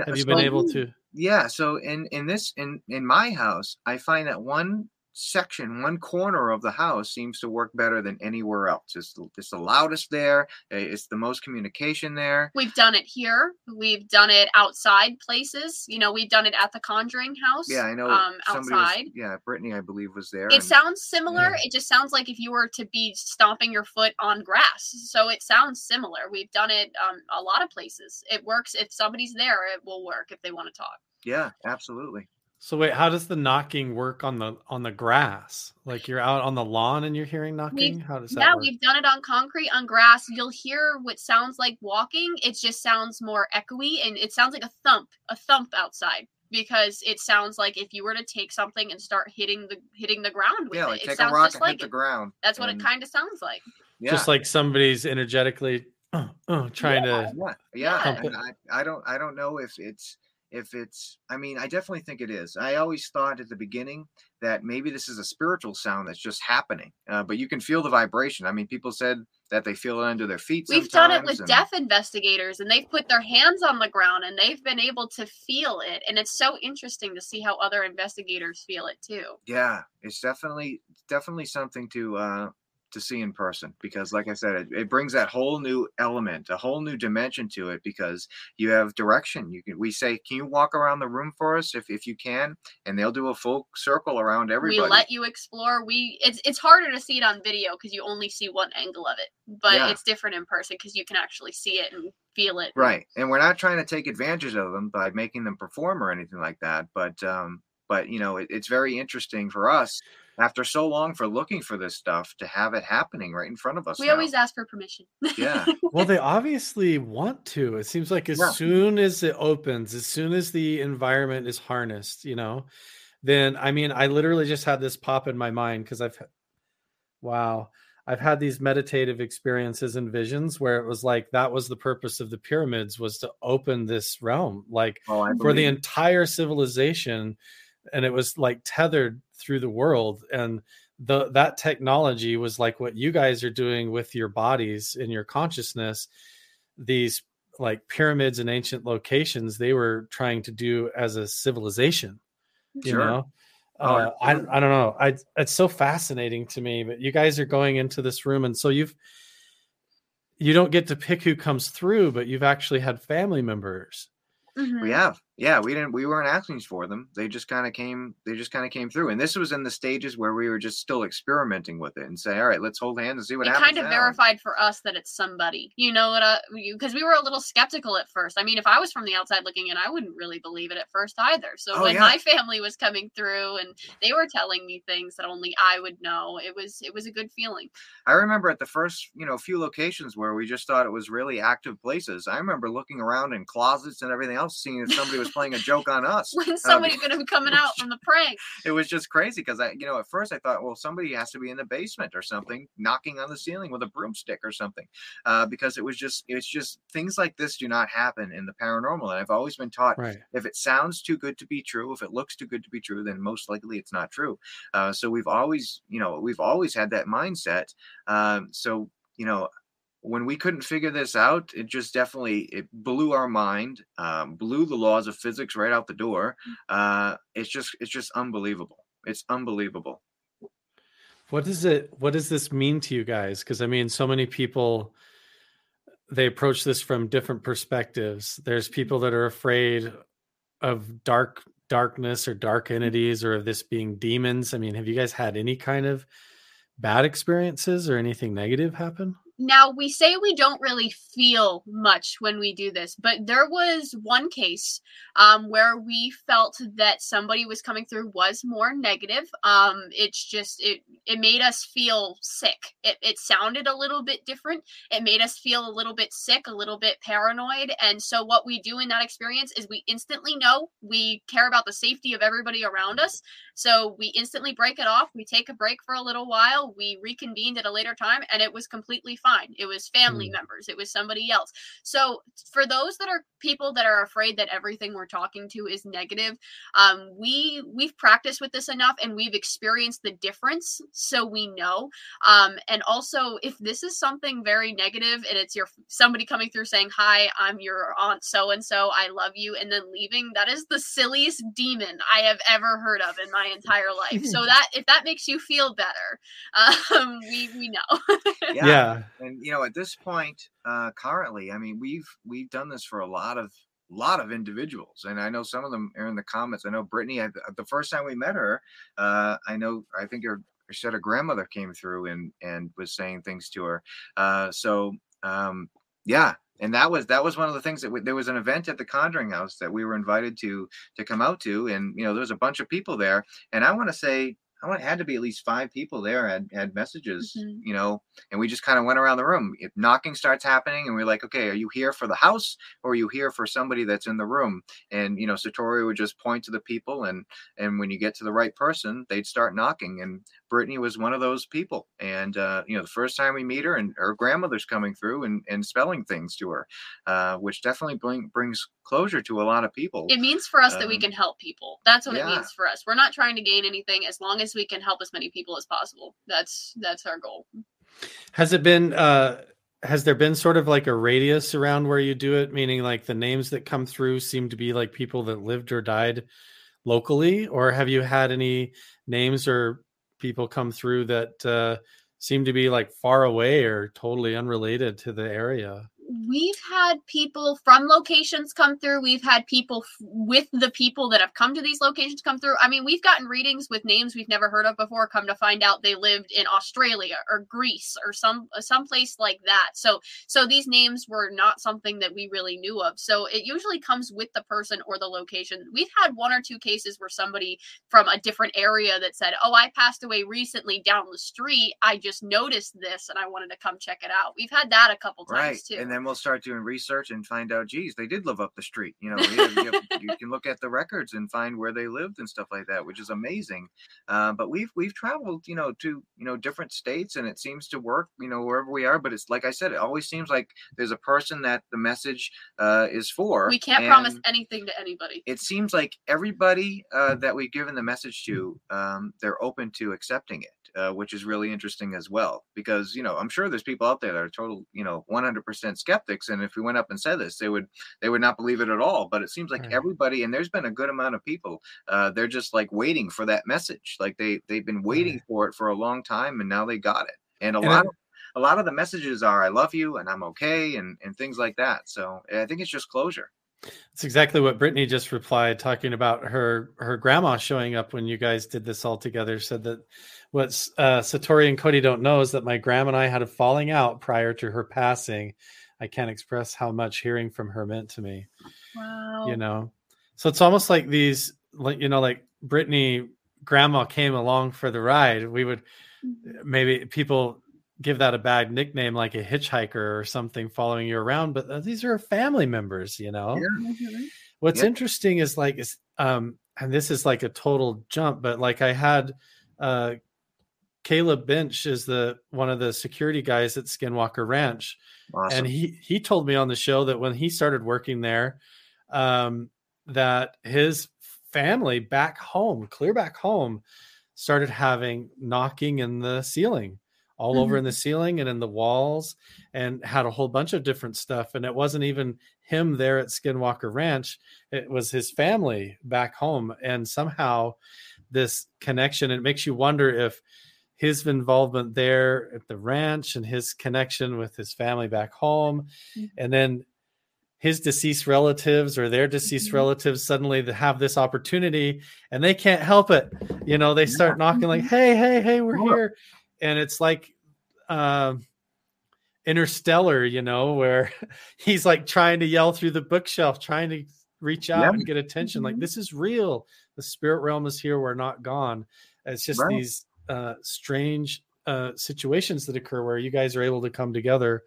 Have you so- been able to? yeah so in in this in in my house i find that one section one corner of the house seems to work better than anywhere else it's, the- it's the loudest there it's the most communication there We've done it here. We've done it outside places. You know, we've done it at the Conjuring House. yeah i know Um, outside. was, yeah brittany i believe was there It and- sounds similar. Yeah. It just sounds like if you were to be stomping your foot on grass. So it sounds similar. We've done it um, a lot of places. It works if somebody's there. It will work if they want to talk. yeah absolutely So wait, how does the knocking work on the on the grass? Like you're out on the lawn and you're hearing knocking. How does that yeah, work? we've done it on concrete, on grass. You'll hear what sounds like walking. It just sounds more echoey, and it sounds like a thump, a thump outside, because it sounds like if you were to take something and start hitting the hitting the ground with yeah it, like it take a sounds rock just and like hit the ground That's what it kind of sounds like. yeah Just like somebody's energetically uh, uh, trying to. yeah yeah Pump and I, I don't i don't know if it's if it's i mean i definitely think it is i always thought at the beginning that maybe this is a spiritual sound that's just happening uh, but you can feel the vibration i mean people said that they feel it under their feet We've done it with and- deaf investigators, and they've put their hands on the ground and they've been able to feel it. And it's so interesting to see how other investigators feel it too. yeah it's definitely definitely something to uh to see in person because like i said it, it brings that whole new element a whole new dimension to it because you have direction. You can we say can you walk around the room for us if, if you can? And they'll do a full circle around everybody. we let you explore. We it's it's harder to see it on video because you only see one angle of it but Yeah. it's different in person because you can actually see it and feel it. Right and we're not trying to take advantage of them by making them perform or anything like that but um but you know it, it's very interesting for us after so long for looking for this stuff to have it happening right in front of us we now. always ask for permission yeah well, they obviously want to. It seems like as Yeah. soon as it opens, as soon as the environment is harnessed, you know, then I mean, I literally just had this pop in my mind because I've, wow, I've had these meditative experiences and visions where it was like that was the purpose of the pyramids was to open this realm, like oh, for the entire civilization and it was like tethered through the world and the that technology was like what you guys are doing with your bodies in your consciousness these like pyramids and ancient locations they were trying to do as a civilization you Sure. know Oh, uh, I. I don't know I, it's so fascinating to me but you guys are going into this room and so you've you don't get to pick who comes through but you've actually had family members Mhm. We have, yeah. We didn't. We weren't asking for them. They just kind of came. They just kind of came through. And this was in the stages where we were just still experimenting with it and say, all right, let's hold hands and see what happens. it happens. kind of now." verified for us that it's somebody you know what uh because we were a little skeptical at first i mean if i was from the outside looking in i wouldn't really believe it at first either so Oh, when yeah. my family was coming through and they were telling me things that only i would know it was it was a good feeling I remember at the first, you know, few locations where we just thought it was really active places. I remember looking around in closets and everything else, seeing if somebody was playing a joke on us. when somebody going to be coming out from the prank It was just crazy because I, you know, at first I thought, well, somebody has to be in the basement or something, knocking on the ceiling with a broomstick or something, uh, because it was just, it's just things like this do not happen in the paranormal. And I've always been taught right if it sounds too good to be true, if it looks too good to be true, then most likely it's not true. Uh, so we've always, you know, we've always had that mindset. Um, so you know, when we couldn't figure this out, it just definitely it blew our mind, um, blew the laws of physics right out the door. Uh, it's just it's just unbelievable. It's unbelievable. What does it what does this mean to you guys? Because I mean, so many people they approach this from different perspectives. There's people that are afraid of dark darkness or dark entities or of this being demons. I mean, have you guys had any kind of bad experiences or anything negative happen? Now, we say we don't really feel much when we do this, but there was one case um, where we felt that somebody was coming through was more negative. Um, it's just it it made us feel sick. It it sounded a little bit different. It made us feel a little bit sick, a little bit paranoid. And so, what we do in that experience is we instantly know we care about the safety of everybody around us. So we instantly break it off. We take a break for a little while. We reconvened at a later time, and it was completely fine. It was family Hmm. members. It was somebody else. So for those that are people that are afraid that everything we're talking to is negative, um, we we've practiced with this enough, and we've experienced the difference, so we know. Um, and also, if this is something very negative, and it's your somebody coming through saying, "Hi, I'm your aunt so and so. I love you," and then leaving, that is the silliest demon I have ever heard of in my entire life. so that if that makes you feel better, um, we we know. Yeah. And you know at this point uh currently i mean we've we've done this for a lot of lot of individuals and i know some of them are in the comments. I know brittany I, the first time we met her uh i know i think her she said her grandmother came through and and was saying things to her uh so um yeah and that was that was one of the things that we, there was an event at the conjuring house that we were invited to to come out to and you know there was a bunch of people there and i want to say i want had to be at least five people there had had messages Mhm. you know and we just kind of went around the room. If knocking starts happening, and we're like, okay, are you here for the house or are you here for somebody that's in the room? And you know, Satori would just point to the people, and and when you get to the right person, they'd start knocking. And Brittany was one of those people. And uh, you know, the first time we meet her, and her grandmother's coming through and and spelling things to her, uh, which definitely bring, brings closure to a lot of people. It means for us that we Um, can help people. That's what it means for us. We're not trying to gain anything as long as we can help as many people as possible. That's that's our goal. Has it been uh has there been sort of like a radius around where you do it meaning like the names that come through seem to be like people that lived or died locally or have you had any names or people come through that uh seem to be like far away or totally unrelated to the area we've had people from locations come through. We've had people f- with the people that have come to these locations come through. I mean, we've gotten readings with names we've never heard of before. Come to find out, they lived in Australia or Greece or some some place like that. So so these names were not something that we really knew of. So it usually comes with the person or the location. We've had one or two cases where somebody from a different area that said, "Oh, I passed away recently down the street. I just noticed this and I wanted to come check it out." We've had that a couple times right too. and then we'll start doing research and find out geez they did live up the street you know you, you, you can look at the records and find where they lived and stuff like that which is amazing uh, but we've we've traveled you know to you know different states and it seems to work you know wherever we are but it's like i said it always seems like there's a person that the message uh, is for we can't promise anything to anybody. it seems like everybody uh, that we've given the message to um, they're open to accepting it uh, which is really interesting as well because you know i'm sure there's people out there that are total you know 100% skeptics and if we went up and said this they would they would not believe it at all but it seems like Right. everybody and there's been a good amount of people uh, they're just like waiting for that message like they they've been waiting Right. for it for a long time and now they got it and a And lot it- of a lot of the messages are i love you and i'm okay and and things like that so i think it's just closure It's exactly what Brittany just replied, talking about her her grandma showing up when you guys did this all together. Said that what uh, Satori and Cody don't know is that my grandma and I had a falling out prior to her passing. I can't express how much hearing from her meant to me. Wow. You know, so it's almost like these, like you know, like Brittany grandma came along for the ride. We would maybe people give that a bad nickname like a hitchhiker or something following you around, but uh, these are family members, you know. Yeah. Mhm. What's Yep. interesting is like is um and this is like a total jump, but like I had uh Caleb Bench is the one of the security guys at Skinwalker Ranch. Awesome. and he he told me on the show that when he started working there um that his family back home clear back home started having knocking in the ceiling all over in the ceiling and in the walls and had a whole bunch of different stuff. And it wasn't even him there at skinwalker ranch. It was his family back home. And somehow this connection it makes you wonder if his involvement there at the ranch and his connection with his family back home Mhm. and then his deceased relatives or their deceased Mhm. relatives suddenly have this opportunity and they can't help it you know they start knocking like hey hey hey we're here and it's like um interstellar you know where he's like trying to yell through the bookshelf trying to reach out Yeah. and get attention like Mhm. this is real the spirit realm is here we're not gone it's just Right. these uh strange uh situations that occur where you guys are able to come together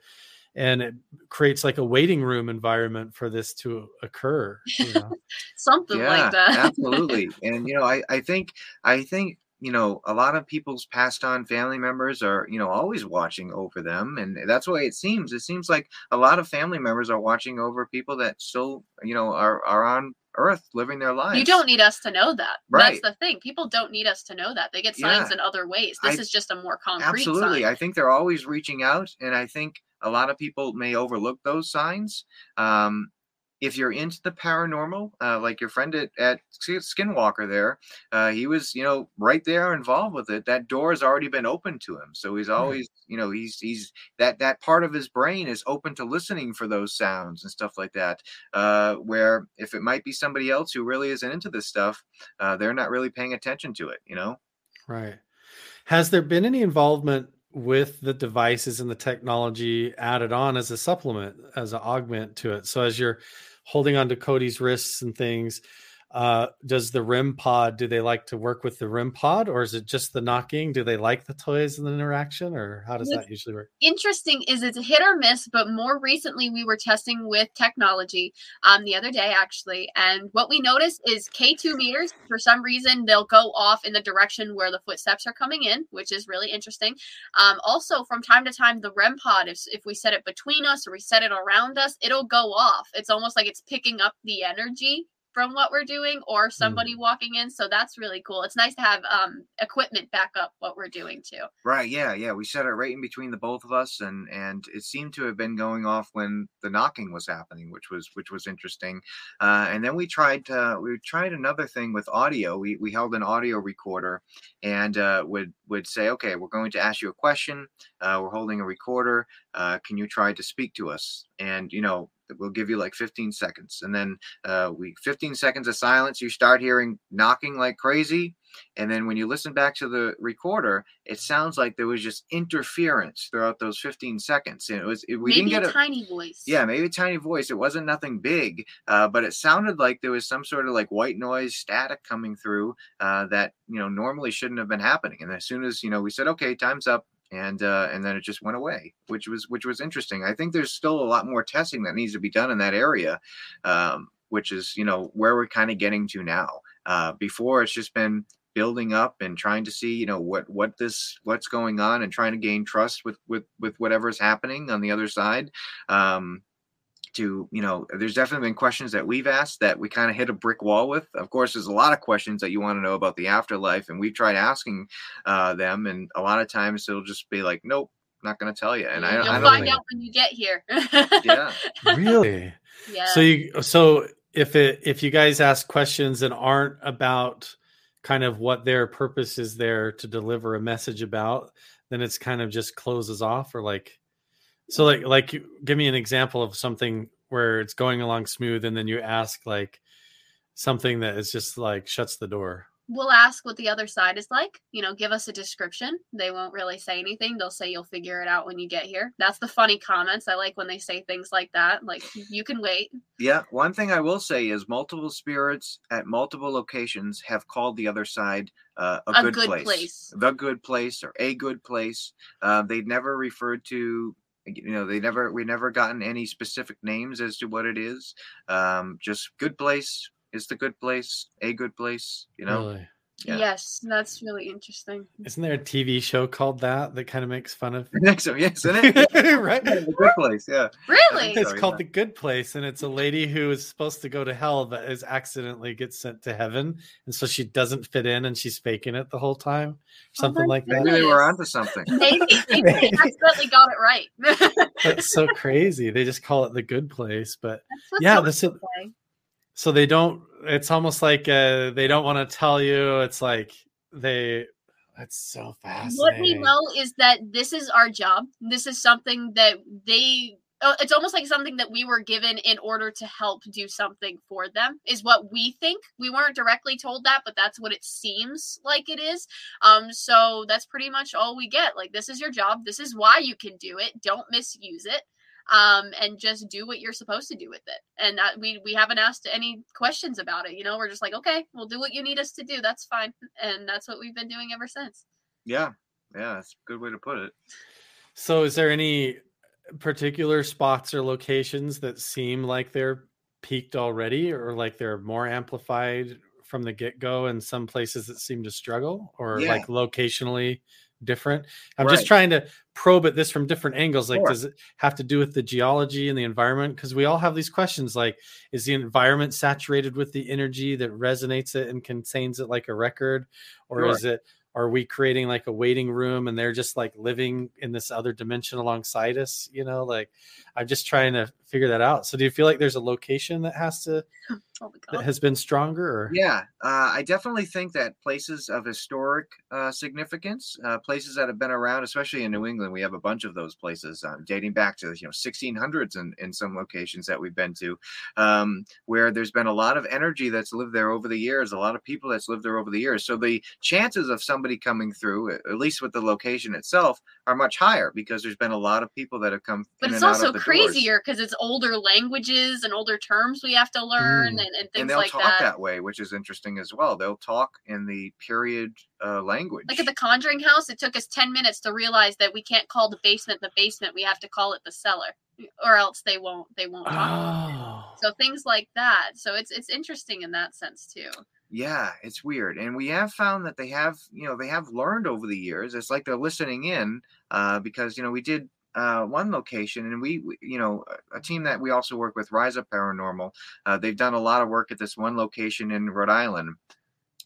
and it creates like a waiting room environment for this to occur you know? Something like that. absolutely. And you know, I I think I think you know a lot of people's passed on family members are you know always watching over them, and that's why it seems. It seems like a lot of family members are watching over people that still you know are are on Earth living their lives. You don't need us to know that. Right. That's the thing. People don't need us to know that. They get signs Yeah. in other ways. This I- is just a more concrete Absolutely. sign. I think they're always reaching out, and I think a lot of people may overlook those signs. Um, if you're into the paranormal, uh, like your friend at, at Skinwalker there, uh, he was, you know, right there involved with it. That door has already been open to him, so he's always, you know, he's he's that that part of his brain is open to listening for those sounds and stuff like that. Uh, where if it might be somebody else who really isn't into this stuff, uh, they're not really paying attention to it. You know. Right. Has there been any involvement with the devices and the technology added on as a supplement, as an augment to it? So as you're holding on to Cody's wrists and things, uh, does the REM pod, do they like to work with the REM pod or is it just the knocking? Do they like the toys and the interaction or how does With- that usually work? interesting is it's a hit or miss, but more recently we were testing with technology um, the other day actually, and what we noticed is K2 meters for some reason they'll go off in the direction where the footsteps are coming in, which is really interesting. Um, also, from time to time, the REM pod, if if we set it between us or we set it around us, it'll go off. It's almost like it's picking up the energy from what we're doing or somebody walking in. So that's really cool. It's nice to have um, equipment back up what we're doing too. Right. Yeah. Yeah. We set it right in between the both of us, and and it seemed to have been going off when the knocking was happening, which was which was interesting. Uh, and then we tried to, we tried another thing with audio. We we held an audio recorder, and uh, would would say, okay, we're going to ask you a question. Uh, we're holding a recorder. Uh, can you try to speak to us? And you know, we'll give you like 15 seconds, and then uh, we 15 seconds of silence. You start hearing knocking like crazy, and then when you listen back to the recorder, it sounds like there was just interference throughout those 15 seconds. And it was it, we Maybe didn't a get a tiny voice. yeah, maybe a tiny voice. It wasn't nothing big, uh, but it sounded like there was some sort of like white noise static coming through uh, that you know normally shouldn't have been happening. And as soon as you know we said, okay, time's up, and uh, and then it just went away, which was which was interesting. I think there's still a lot more testing that needs to be done in that area, um, which is you know where we're kind of getting to now. Uh, before it's just been building up and trying to see you know what what this what's going on and trying to gain trust with with with whatever's happening on the other side um to you know there's definitely been questions that we've asked that we kind of hit a brick wall with of course there's a lot of questions that you want to know about the afterlife and we've tried asking uh them and a lot of times it'll just be like nope not going to tell you and i, You'll I don't find think, out when you get here. yeah Really? yeah. So you so if it if you guys ask questions that aren't about kind of what their purpose is there to deliver a message about, then it's kind of just closes off or like so like like give me an example of something where it's going along smooth and then you ask like something that is just like shuts the door. we'll ask what the other side is like. You know, give us a description. They won't really say anything. They'll say you'll figure it out when you get here. That's the funny comments. I like when they say things like that. Like you can wait. Yeah, one thing I will say is multiple spirits at multiple locations have called the other side uh, a, A good, good place. place. the good place, or a good place. Uh, they've never referred to, you know, they never we never gotten any specific names as to what it is. Um, just good place is the good place, a good place. You know, Really? Yeah. Yes, that's really interesting. Isn't there a TV show called that that kind of makes fun of so yes, isn't it? right? the good place, yeah. Really? It's so, called yeah. The Good Place, and it's a lady who is supposed to go to hell, but is accidentally gets sent to heaven, and so she doesn't fit in, and she's faking it the whole time, oh something my like that. Maybe they were onto something. Maybe, maybe they accidentally got it right. That's so crazy. They just call it The Good Place, but That's Yeah, this is- so they don't. It's almost like uh, they don't want to tell you. It's like they. That's so fascinating. what we know is that this is our job. This is something that they. oh, It's almost like something that we were given in order to help do something for them, is what we think. We weren't directly told that, but that's what it seems like it is. Um, so that's pretty much all we get. Like, this is your job. This is why you can do it. Don't misuse it. Um, and just do what you're supposed to do with it. And that we we haven't asked any questions about it. You know, we're just like, okay, we'll do what you need us to do. That's fine. And that's what we've been doing ever since. Yeah, yeah, that's a good way to put it. So, is there any particular spots or locations that seem like they're peaked already, or like they're more amplified from the get go, and some places that seem to struggle, or Yeah. like locationally different? I'm Right. just trying to probe at this from different angles. Like, Sure. does it have to do with the geology and the environment? Because we all have these questions like, is the environment saturated with the energy that resonates it and contains it like a record? Or Sure. is it are we creating like a waiting room and they're just like living in this other dimension alongside us you know like i'm just trying to figure that out so do you feel like there's a location that has to Oh my that has been stronger or Yeah, uh, I definitely think that places of historic uh, significance, uh, places that have been around, especially in New England, we have a bunch of those places um, dating back to you know 1600s in, in some locations that we've been to, um, where there's been a lot of energy that's lived there over the years, a lot of people that's lived there over the years. So the chances of somebody coming through, at at least with the location itself, are much higher because there's been a lot of people that have come. But in it's and out also of the crazier because it's older languages and older terms we have to learn Mm. and, and and things they'll like talk that. that. way, which is interesting as well. They'll talk in the period uh, language. Like at the Conjuring House, it took us 10 minutes to realize that we can't call the basement the basement. We have to call it the cellar or else they won't they won't talk. oh So things like that. So it's it's interesting in that sense too. Yeah, it's weird, and we have found that they have, you know, they have learned over the years. It's like they're listening in, uh, because you know we did uh, one location, and we, we, you know, a team that we also work with, Rise Up Paranormal. Uh, they've done a lot of work at this one location in Rhode Island,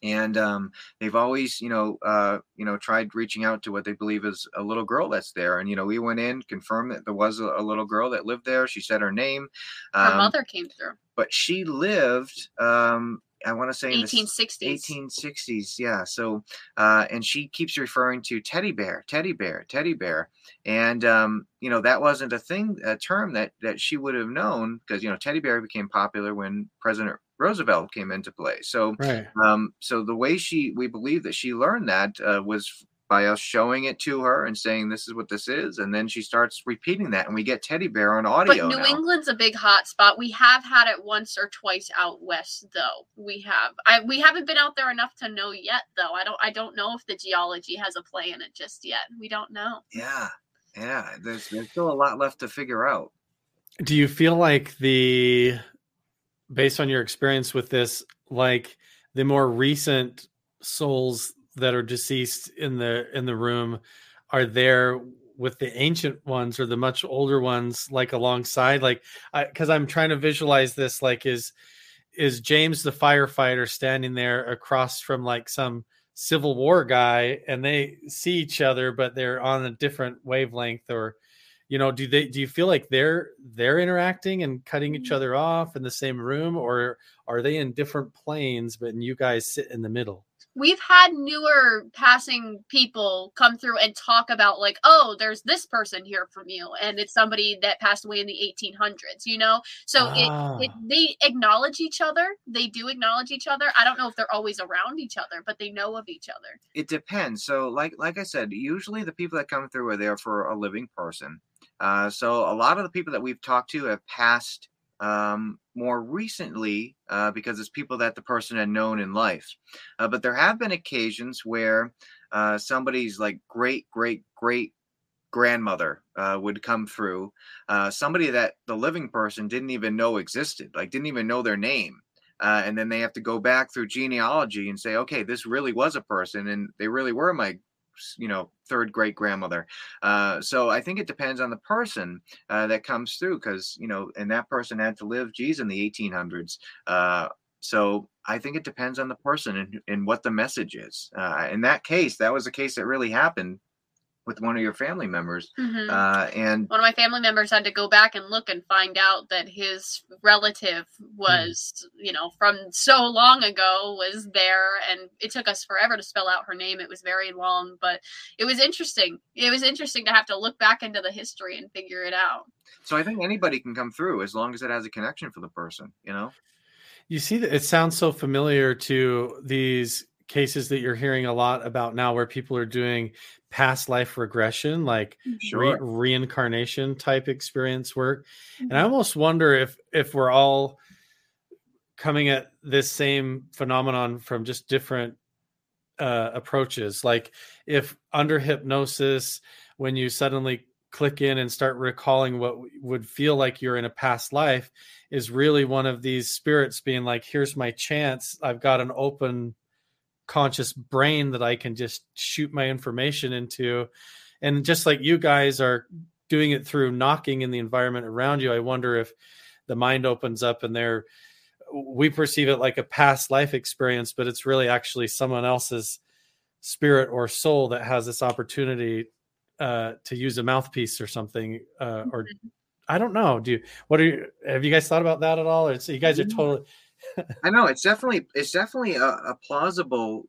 and um, they've always, you know, uh, you know, tried reaching out to what they believe is a little girl that's there. And you know, we went in, confirmed that there was a, a little girl that lived there. She said her name. Her Um, mother came through. but she lived. Um, I want to say in the s- 1860s. 1860s yeah so uh and she keeps referring to teddy bear teddy bear teddy bear and um you know that wasn't a thing a term that that she would have known because you know teddy bear became popular when president roosevelt came into play so Right. um so the way she we believe that she learned that uh, was by us showing it to her and saying this is what this is and then she starts repeating that and we get teddy bear on audio But audio New now. England's a big hot spot. We have had it once or twice out west, though. We have. I we haven't been out there enough to know yet, though. I don't. I don't know if the geology has a play in it just yet. We don't know. yeah yeah there's there's still a lot left to figure out Do you feel like the, based on your experience with this, like the more recent souls that are deceased in the in the room are there with the ancient ones or the much older ones like alongside like I because i'm trying to visualize this like is is james the firefighter standing there across from like some civil war guy and they see each other but they're on a different wavelength or you know do they do you feel like they're they're interacting and cutting each mm-hmm. other off in the same room or are they in different planes but you guys sit in the middle We've had newer passing people come through and talk about like, oh, there's this person here from you, and it's somebody that passed away in the 1800s. You know, so it, it Ah. they acknowledge each other. They do acknowledge each other. I don't know if they're always around each other, but they know of each other. it depends so like like i said usually the people that come through are there for a living person uh, so a lot of the people that we've talked to have passed um, more recently uh, because it's people that the person had known in life. Uh, but there have been occasions where uh, somebody's like great great great grandmother uh, would come through uh, somebody that the living person didn't even know existed like didn't even know their name. Uh, and then they have to go back through genealogy and say okay this really was a person and they really were my you know third great grandmother uh, so i think it depends on the person uh, that comes through because you know and that person had to live geez in the 1800s uh, so i think it depends on the person and, and what the message is. Uh, in that case that was a case that really happened with one of your family members Mhm. uh, and one of my family members had to go back and look and find out that his relative was you know from so long ago was there and it took us forever to spell out her name. It was very long but it was interesting. It was interesting to have to look back into the history and figure it out. So i think anybody can come through as long as it has a connection for the person you know? You see that it sounds so familiar to these cases that you're hearing a lot about now where people are doing past life regression like re- reincarnation type experience work. And i almost wonder if if we're all coming at this same phenomenon from just different uh, approaches. Like if under hypnosis when you suddenly click in and start recalling what would feel like you're in a past life is really one of these spirits being like here's my chance. I've got an open conscious brain that i can just shoot my information into. And just like you guys are doing it through knocking in the environment around you i wonder if the mind opens up and they're we perceive it like a past life experience but it's really actually someone else's spirit or soul that has this opportunity uh, to use a mouthpiece or something uh, or i don't know. Do you what are you have you guys thought about that at all? Or so you guys are totally I know it's definitely it's definitely a, a plausible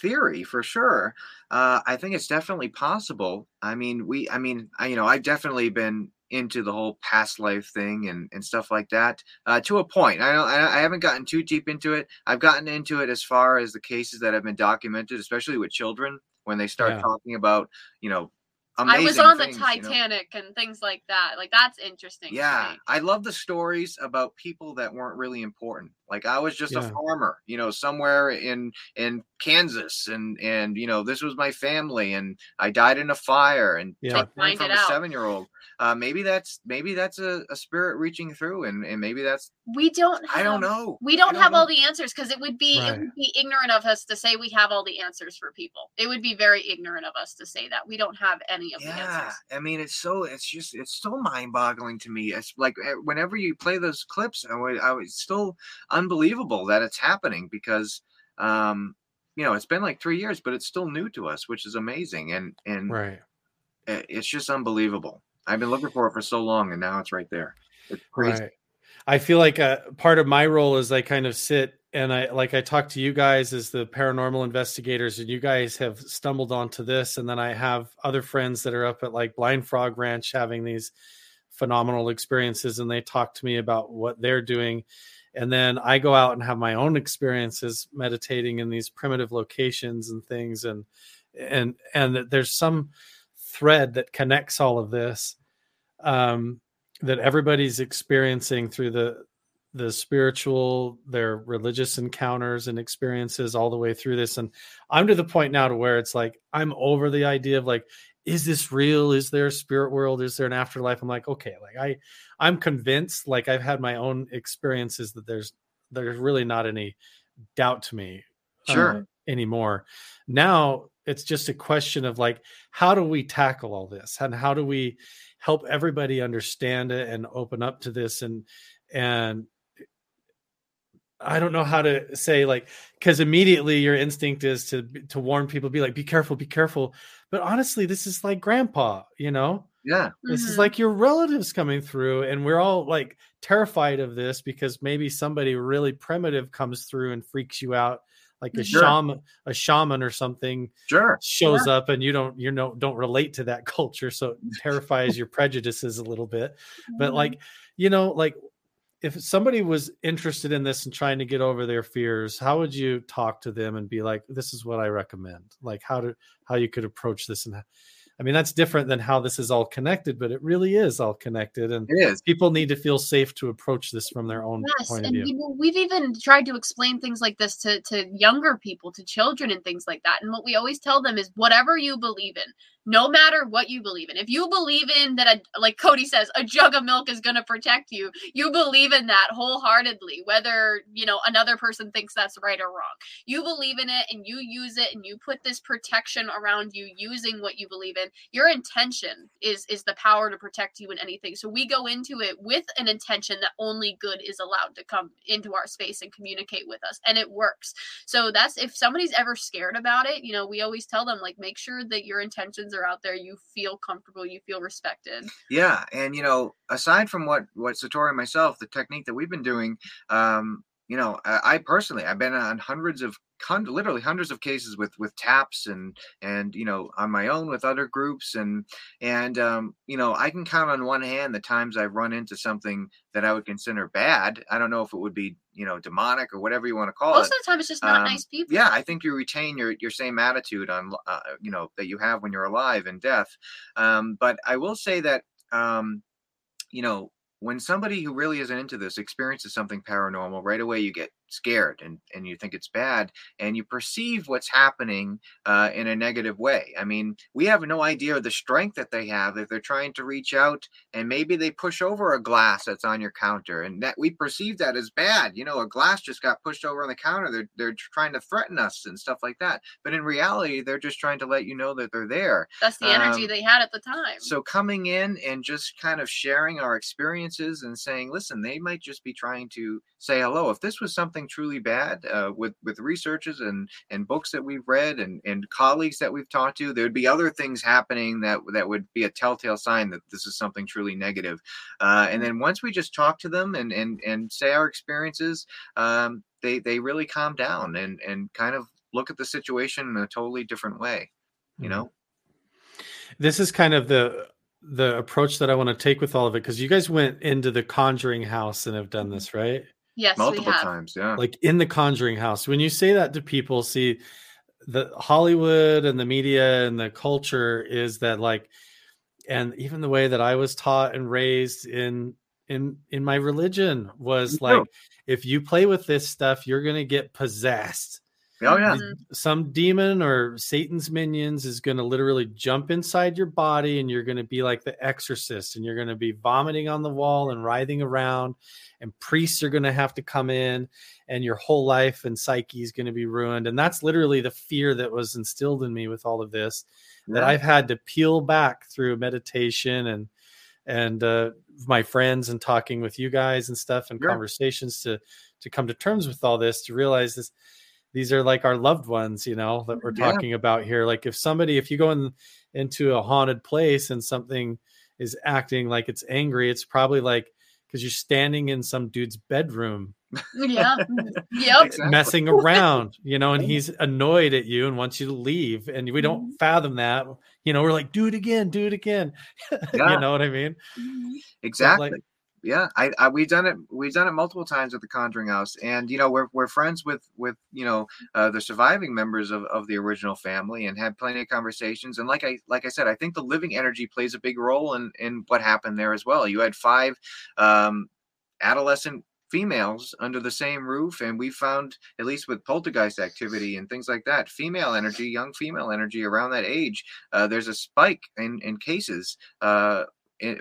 theory for sure. Uh, I think it's definitely possible. I mean, we, I mean, I, you know, I've definitely been into the whole past life thing and, and stuff like that uh, to a point. I don't, I I haven't gotten too deep into it. I've gotten into it as far as the cases that have been documented, especially with children when they start Yeah. talking about, you know, i was on things, the you know? titanic and things like that like that's interesting Yeah, me. I love the stories about people that weren't really important. Like I was just Yeah. a farmer, you know, somewhere in in Kansas, and and you know this was my family, and I died in a fire, and Yeah. talk from a seven year old. Uh, maybe that's maybe that's a, a spirit reaching through, and and maybe that's we don't have, I don't know. we don't don't have all the answers because it would be it would be ignorant of us to say we have all the answers for people. It would be very ignorant of us to say that. We don't have any any of the yeah. answers. i mean it's so it's just it's so mind-boggling to me. It's like eh, whenever you play those clips i was, I was still unbelievable that it's happening because um you know it's been like three years but it's still new to us which is amazing and and Right. eh, it's just unbelievable i've been looking for it for so long and now it's right there. It's crazy. Right. I feel like a part of my role is I kind of sit and I like I talk to you guys as the paranormal investigators, and you guys have stumbled onto this, and then I have other friends that are up at like Blind Frog Ranch having these phenomenal experiences, and they talk to me about what they're doing, and then I go out and have my own experiences meditating in these primitive locations and things, and and and there's some thread that connects all of this. Um, that everybody's experiencing through the the spiritual their religious encounters and experiences all the way through this and i'm to the point now to where it's like i'm over the idea of like is this real is there a spirit world is there an afterlife i'm like okay like i i'm convinced like i've had my own experiences that there's there's really not any doubt to me Sure. uh, anymore now it's just a question of like how do we tackle all this and how do we help everybody understand it and open up to this and and I don't know how to say like because immediately your instinct is to to warn people, be like, be careful, be careful. But honestly, this is like grandpa, you know. yeah This is Mhm. like your relatives coming through, and we're all like terrified of this because maybe somebody really primitive comes through and freaks you out, like a Sure. shaman, a shaman or something sure shows up, and you don't you know don't relate to that culture, so it terrifies your prejudices a little bit but Mhm. like you know like if somebody was interested in this and trying to get over their fears how would you talk to them and be like this is what i recommend like how to how you could approach this and i mean that's different than how this is all connected but it really is all connected and it is people need to feel safe to approach this from their own Yes, point of view you know, we've even tried to explain things like this to, to younger people, to children, and things like that. And what we always tell them is whatever you believe in, no matter what you believe in. If you believe in that, a, like Cody says, a jug of milk is going to protect you, you believe in that wholeheartedly, whether you know another person thinks that's right or wrong. You believe in it, and you use it, and you put this protection around you using what you believe in. Your intention is is the power to protect you in anything. So we go into it with an intention that only good is allowed to come into our space and communicate with us, and it works. So that's if somebody's ever scared about it, you know, we always tell them like make sure that your intentions are out there. You feel comfortable, you feel respected. Yeah, and you know, aside from what what Satori and myself, the technique that we've been doing, um, you know, I, I personally, I've been on hundreds of, literally hundreds of cases with with taps and and you know on my own with other groups and and um, you know I can count on one hand the times I've run into something that I would consider bad. I don't know if it would be you know demonic or whatever you want to call Most it. of the time, it's just not Um, nice people. yeah i think you retain your your same attitude on uh, you know that you have when you're alive and death um but i will say that um you know when somebody who really isn't into this experiences something paranormal right away you get scared and and you think it's bad and you perceive what's happening uh, in a negative way. I mean we have no idea the strength that they have if they're trying to reach out and maybe they push over a glass that's on your counter and that we perceive that as bad. You know a glass just got pushed over on the counter they're, they're trying to threaten us and stuff like that. But in reality they're just trying to let you know that they're there. That's the energy um, they had at the time. so coming in and just kind of sharing our experiences and saying listen they might just be trying to say hello if this was something truly bad uh, with with researches and and books that we've read and and colleagues that we've talked to there would be other things happening that that would be a telltale sign that this is something truly negative. Uh, and then once we just talk to them and and and say our experiences um, they they really calm down and and kind of look at the situation in a totally different way you know? This is kind of the the approach that i want to take with all of it because you guys went into the conjuring house and have done this right yes, multiple we have. times yeah like in the conjuring house when you say that to people see the hollywood and the media and the culture is that like and even the way that i was taught and raised in in in my religion was Me like too. if you play with this stuff you're going to get possessed Oh yeah. Some demon or Satan's minions is going to literally jump inside your body and you're going to be like the exorcist and you're going to be vomiting on the wall and writhing around and priests are going to have to come in and your whole life and psyche is going to be ruined and that's literally the fear that was instilled in me with all of this that I've had to peel back through meditation and and uh, my friends and talking with you guys and stuff and Sure. conversations to to come to terms with all this to realize this these are like our loved ones you know that we're Yeah. talking about here like if somebody if you go in into a haunted place and something is acting like it's angry it's probably like because you're standing in some dude's bedroom Yeah. yep. Exactly. messing around, you know, and he's annoyed at you and wants you to leave. And we don't Mm-hmm. fathom that. You know, we're like, do it again, do it again. Yeah. you know what I mean? Exactly. like- yeah, I, I we've done it. We've done it multiple times at the Conjuring House, and you know we're we're friends with with you know uh, the surviving members of, of the original family, and had plenty of conversations. And like I like I said, I think the living energy plays a big role in in what happened there as well. You had five um, adolescent females under the same roof, and we found at least with poltergeist activity and things like that, female energy, young female energy around that age. Uh, there's a spike in in cases uh,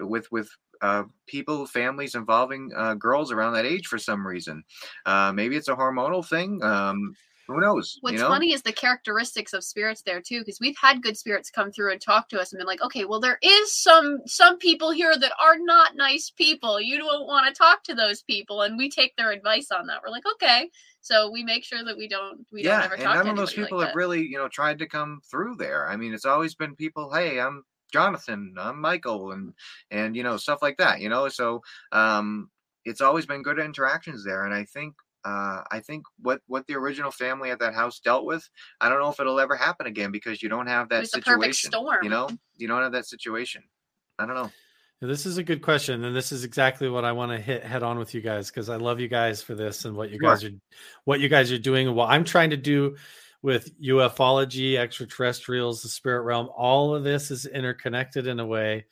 with with uh, people, families involving uh, girls around that age for some reason. Uh, maybe it's a hormonal thing. Um, who knows? What's you know? funny is the characteristics of spirits there too, because we've had good spirits come through and talk to us and been like, okay, well, there is some some people here that are not nice people. You don't want to talk to those people, and we take their advice on that. We're like, okay, so we make sure that we don't we yeah, don't ever and talk none to of those people like have that. really, you know, tried to come through there. I mean, it's always been people. Hey, I'm Jonathan. I'm Michael, and and you know stuff like that. You know, so um, it's always been good interactions there, and I think. Uh, I think what what the original family at that house dealt with, I don't know if it'll ever happen again because you don't have that was the perfect situation. storm. You know, you don't have that situation. I don't know. This is a good question, and this is exactly what I want to hit head on with you guys because I love you guys for this and what you Sure. guys are what you guys are doing and what I'm trying to do with ufology, extraterrestrials, the spirit realm. All of this is interconnected in a way.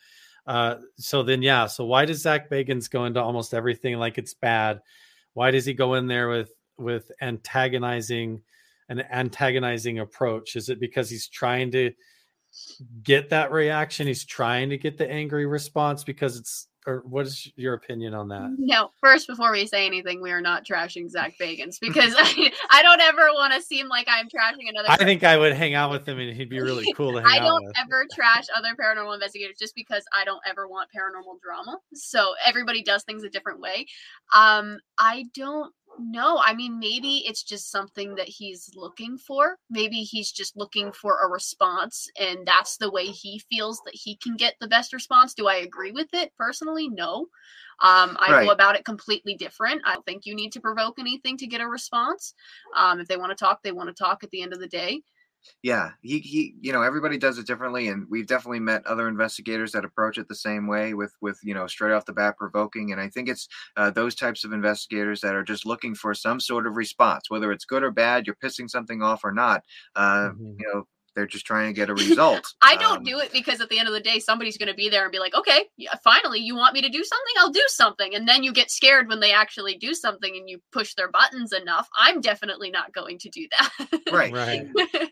Uh, so then, yeah. So why does Zach Bagans go into almost everything like it's bad? Why does he go in there with with antagonizing an antagonizing approach? Is it because he's trying to get that reaction? He's trying to get the angry response because it's or what is your opinion on that? No, first, before we say anything, we are not trashing Zach Bagans because I, I don't ever want to seem like I'm trashing another. I person. think I would hang out with him and he'd be really cool to hang I don't with. ever trash other paranormal investigators just because I don't ever want paranormal drama. So everybody does things a different way. Um, I don't know. I mean, maybe it's just something that he's looking for. Maybe he's just looking for a response, and that's the way he feels that he can get the best response. Do I agree with it personally? No. Um, I Right. go about it completely different. I don't think you need to provoke anything to get a response. Um, if they want to talk, they want to talk at the end of the day. Yeah, he he, you know, everybody does it differently, and we've definitely met other investigators that approach it the same way with with you know straight off the bat provoking. And I think it's uh, those types of investigators that are just looking for some sort of response, whether it's good or bad, you're pissing something off or not. Uh, Mhm. You know, they're just trying to get a result. I don't Um, do it because at the end of the day, somebody's going to be there and be like, okay, yeah, finally, you want me to do something? I'll do something. And then you get scared when they actually do something and you push their buttons enough. I'm definitely not going to do that. Right. Right.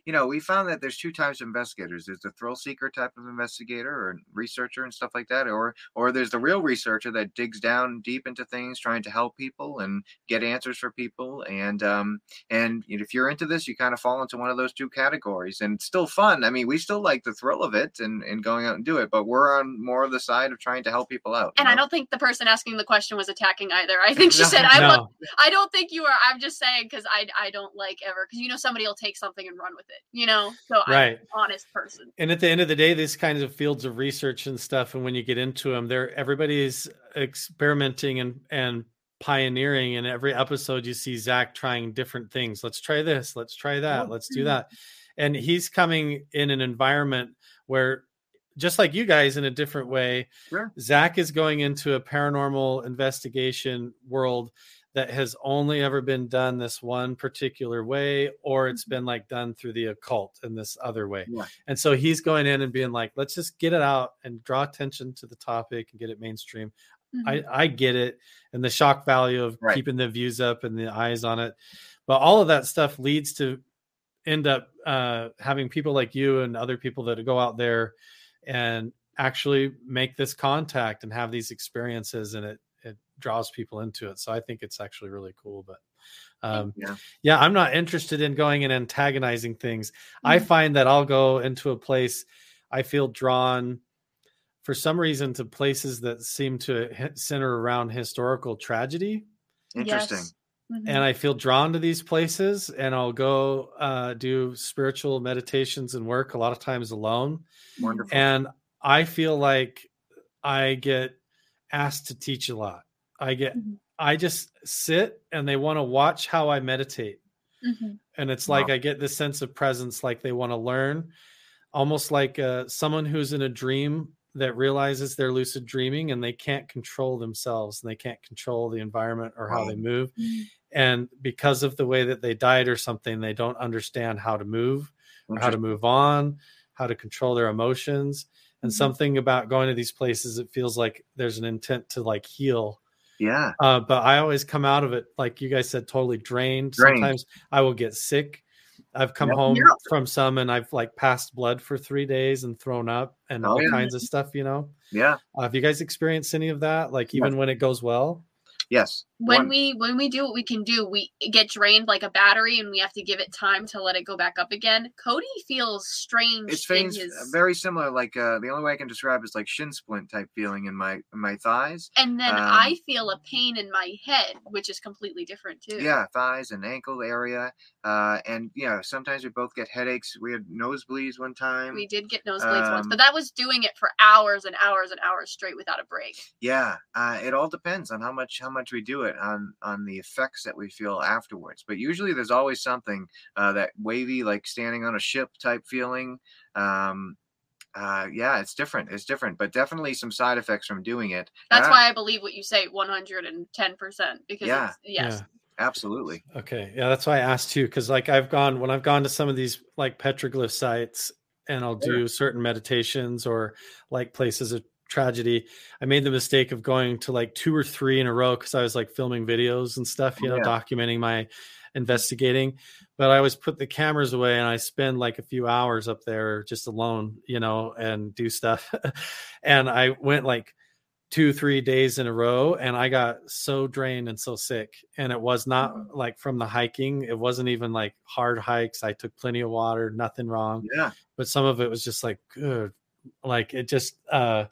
you know, we found that there's two types of investigators. There's the thrill seeker type of investigator or researcher and stuff like that, or or there's the real researcher that digs down deep into things, trying to help people and get answers for people. And um and if you're into this, you kind of fall into one of those two categories. And it's still fun. I mean, we still like the thrill of it and and going out and do it, but we're on more of the side of trying to help people out. you And I don't think the person asking the question was attacking either. I think she No, said, "I want." No, I don't think you are. I'm just saying because I I don't like ever because you know somebody will take something and run with it. You know, so I'm an honest person. And at the end of the day, these kinds of fields of research and stuff, and when you get into them, they're everybody's experimenting and and pioneering. In every episode, you see Zach trying different things. Let's try this. Let's try that. Let's do that. And he's coming in an environment where, just like you guys, in a different way, Sure. Zach is going into a paranormal investigation world that has only ever been done this one particular way, or it's been like done through the occult in this other way. Yeah. And so he's going in and being like, let's just get it out and draw attention to the topic and get it mainstream. I, Mhm. I get it. And the shock value of Right. keeping the views up and the eyes on it. But all of that stuff leads to end up uh, having people like you and other people that go out there and actually make this contact and have these experiences and it it draws people into it so i think it's actually really cool but um, Yeah. yeah i'm not interested in going and antagonizing things i Mhm. find that i'll go into a place i feel drawn for some reason to places that seem to center around historical tragedy Interesting. Yes. Mhm. and I feel drawn to these places, and I'll go uh, do spiritual meditations and work a lot of times alone. Wonderful. And I feel like I get asked to teach a lot. I get, Mhm. I just sit and they want to watch how I meditate. Mhm. And it's Wow. like I get this sense of presence, like they want to learn, almost like uh, someone who's in a dream that realizes they're lucid dreaming and they can't control themselves and they can't control the environment or how Wow. they move Mhm. And because of the way that they died or something they don't understand how to move or how to move on how to control their emotions and Mhm. something about going to these places it feels like there's an intent to like heal Yeah. uh, but i always come out of it like you guys said totally drained, Drained. sometimes i will get sick i've come Yep. home Yeah. from some and i've like passed blood for three days and thrown up and Oh, all yeah. kinds of stuff you know Yeah. uh, have you guys experienced any of that like Yeah. even when it goes well Yes. When One- we when we do what we can do we get drained like a battery and we have to give it time to let it go back up again cody feels strange it's his very similar. Like uh, the only way I can describe is like shin splint type feeling in my in my thighs. and then um, i feel a pain in my head which is completely different too Yeah, thighs and ankle area. Uh, and you know, sometimes we both get headaches. We had nosebleeds one time. we did get nosebleeds once Um, but that was doing it for hours and hours and hours straight without a break Yeah, uh, it all depends on how much how much we do it on on the effects that we feel afterwards. But usually, there's always something uh, that wavy, like standing on a ship type feeling. Um, uh, yeah, it's different. It's different, but definitely some side effects from doing it. that's why i believe what you say 110% because Yeah. it's, yes Yeah. absolutely. Okay. Yeah, that's why I asked you Cause like I've gone when I've gone to some of these like petroglyph sites and I'll do certain meditations or like places of tragedy. I made the mistake of going to like two or three in a row because I was like filming videos and stuff, you know, Yeah. documenting my investigating. But I always put the cameras away and I spend like a few hours up there just alone, you know, and do stuff. and I went like two three days in a row and i got so drained and so sick and it was not mm. like from the hiking it wasn't even like hard hikes i took plenty of water nothing wrong Yeah, but some of it was just like good like it just uh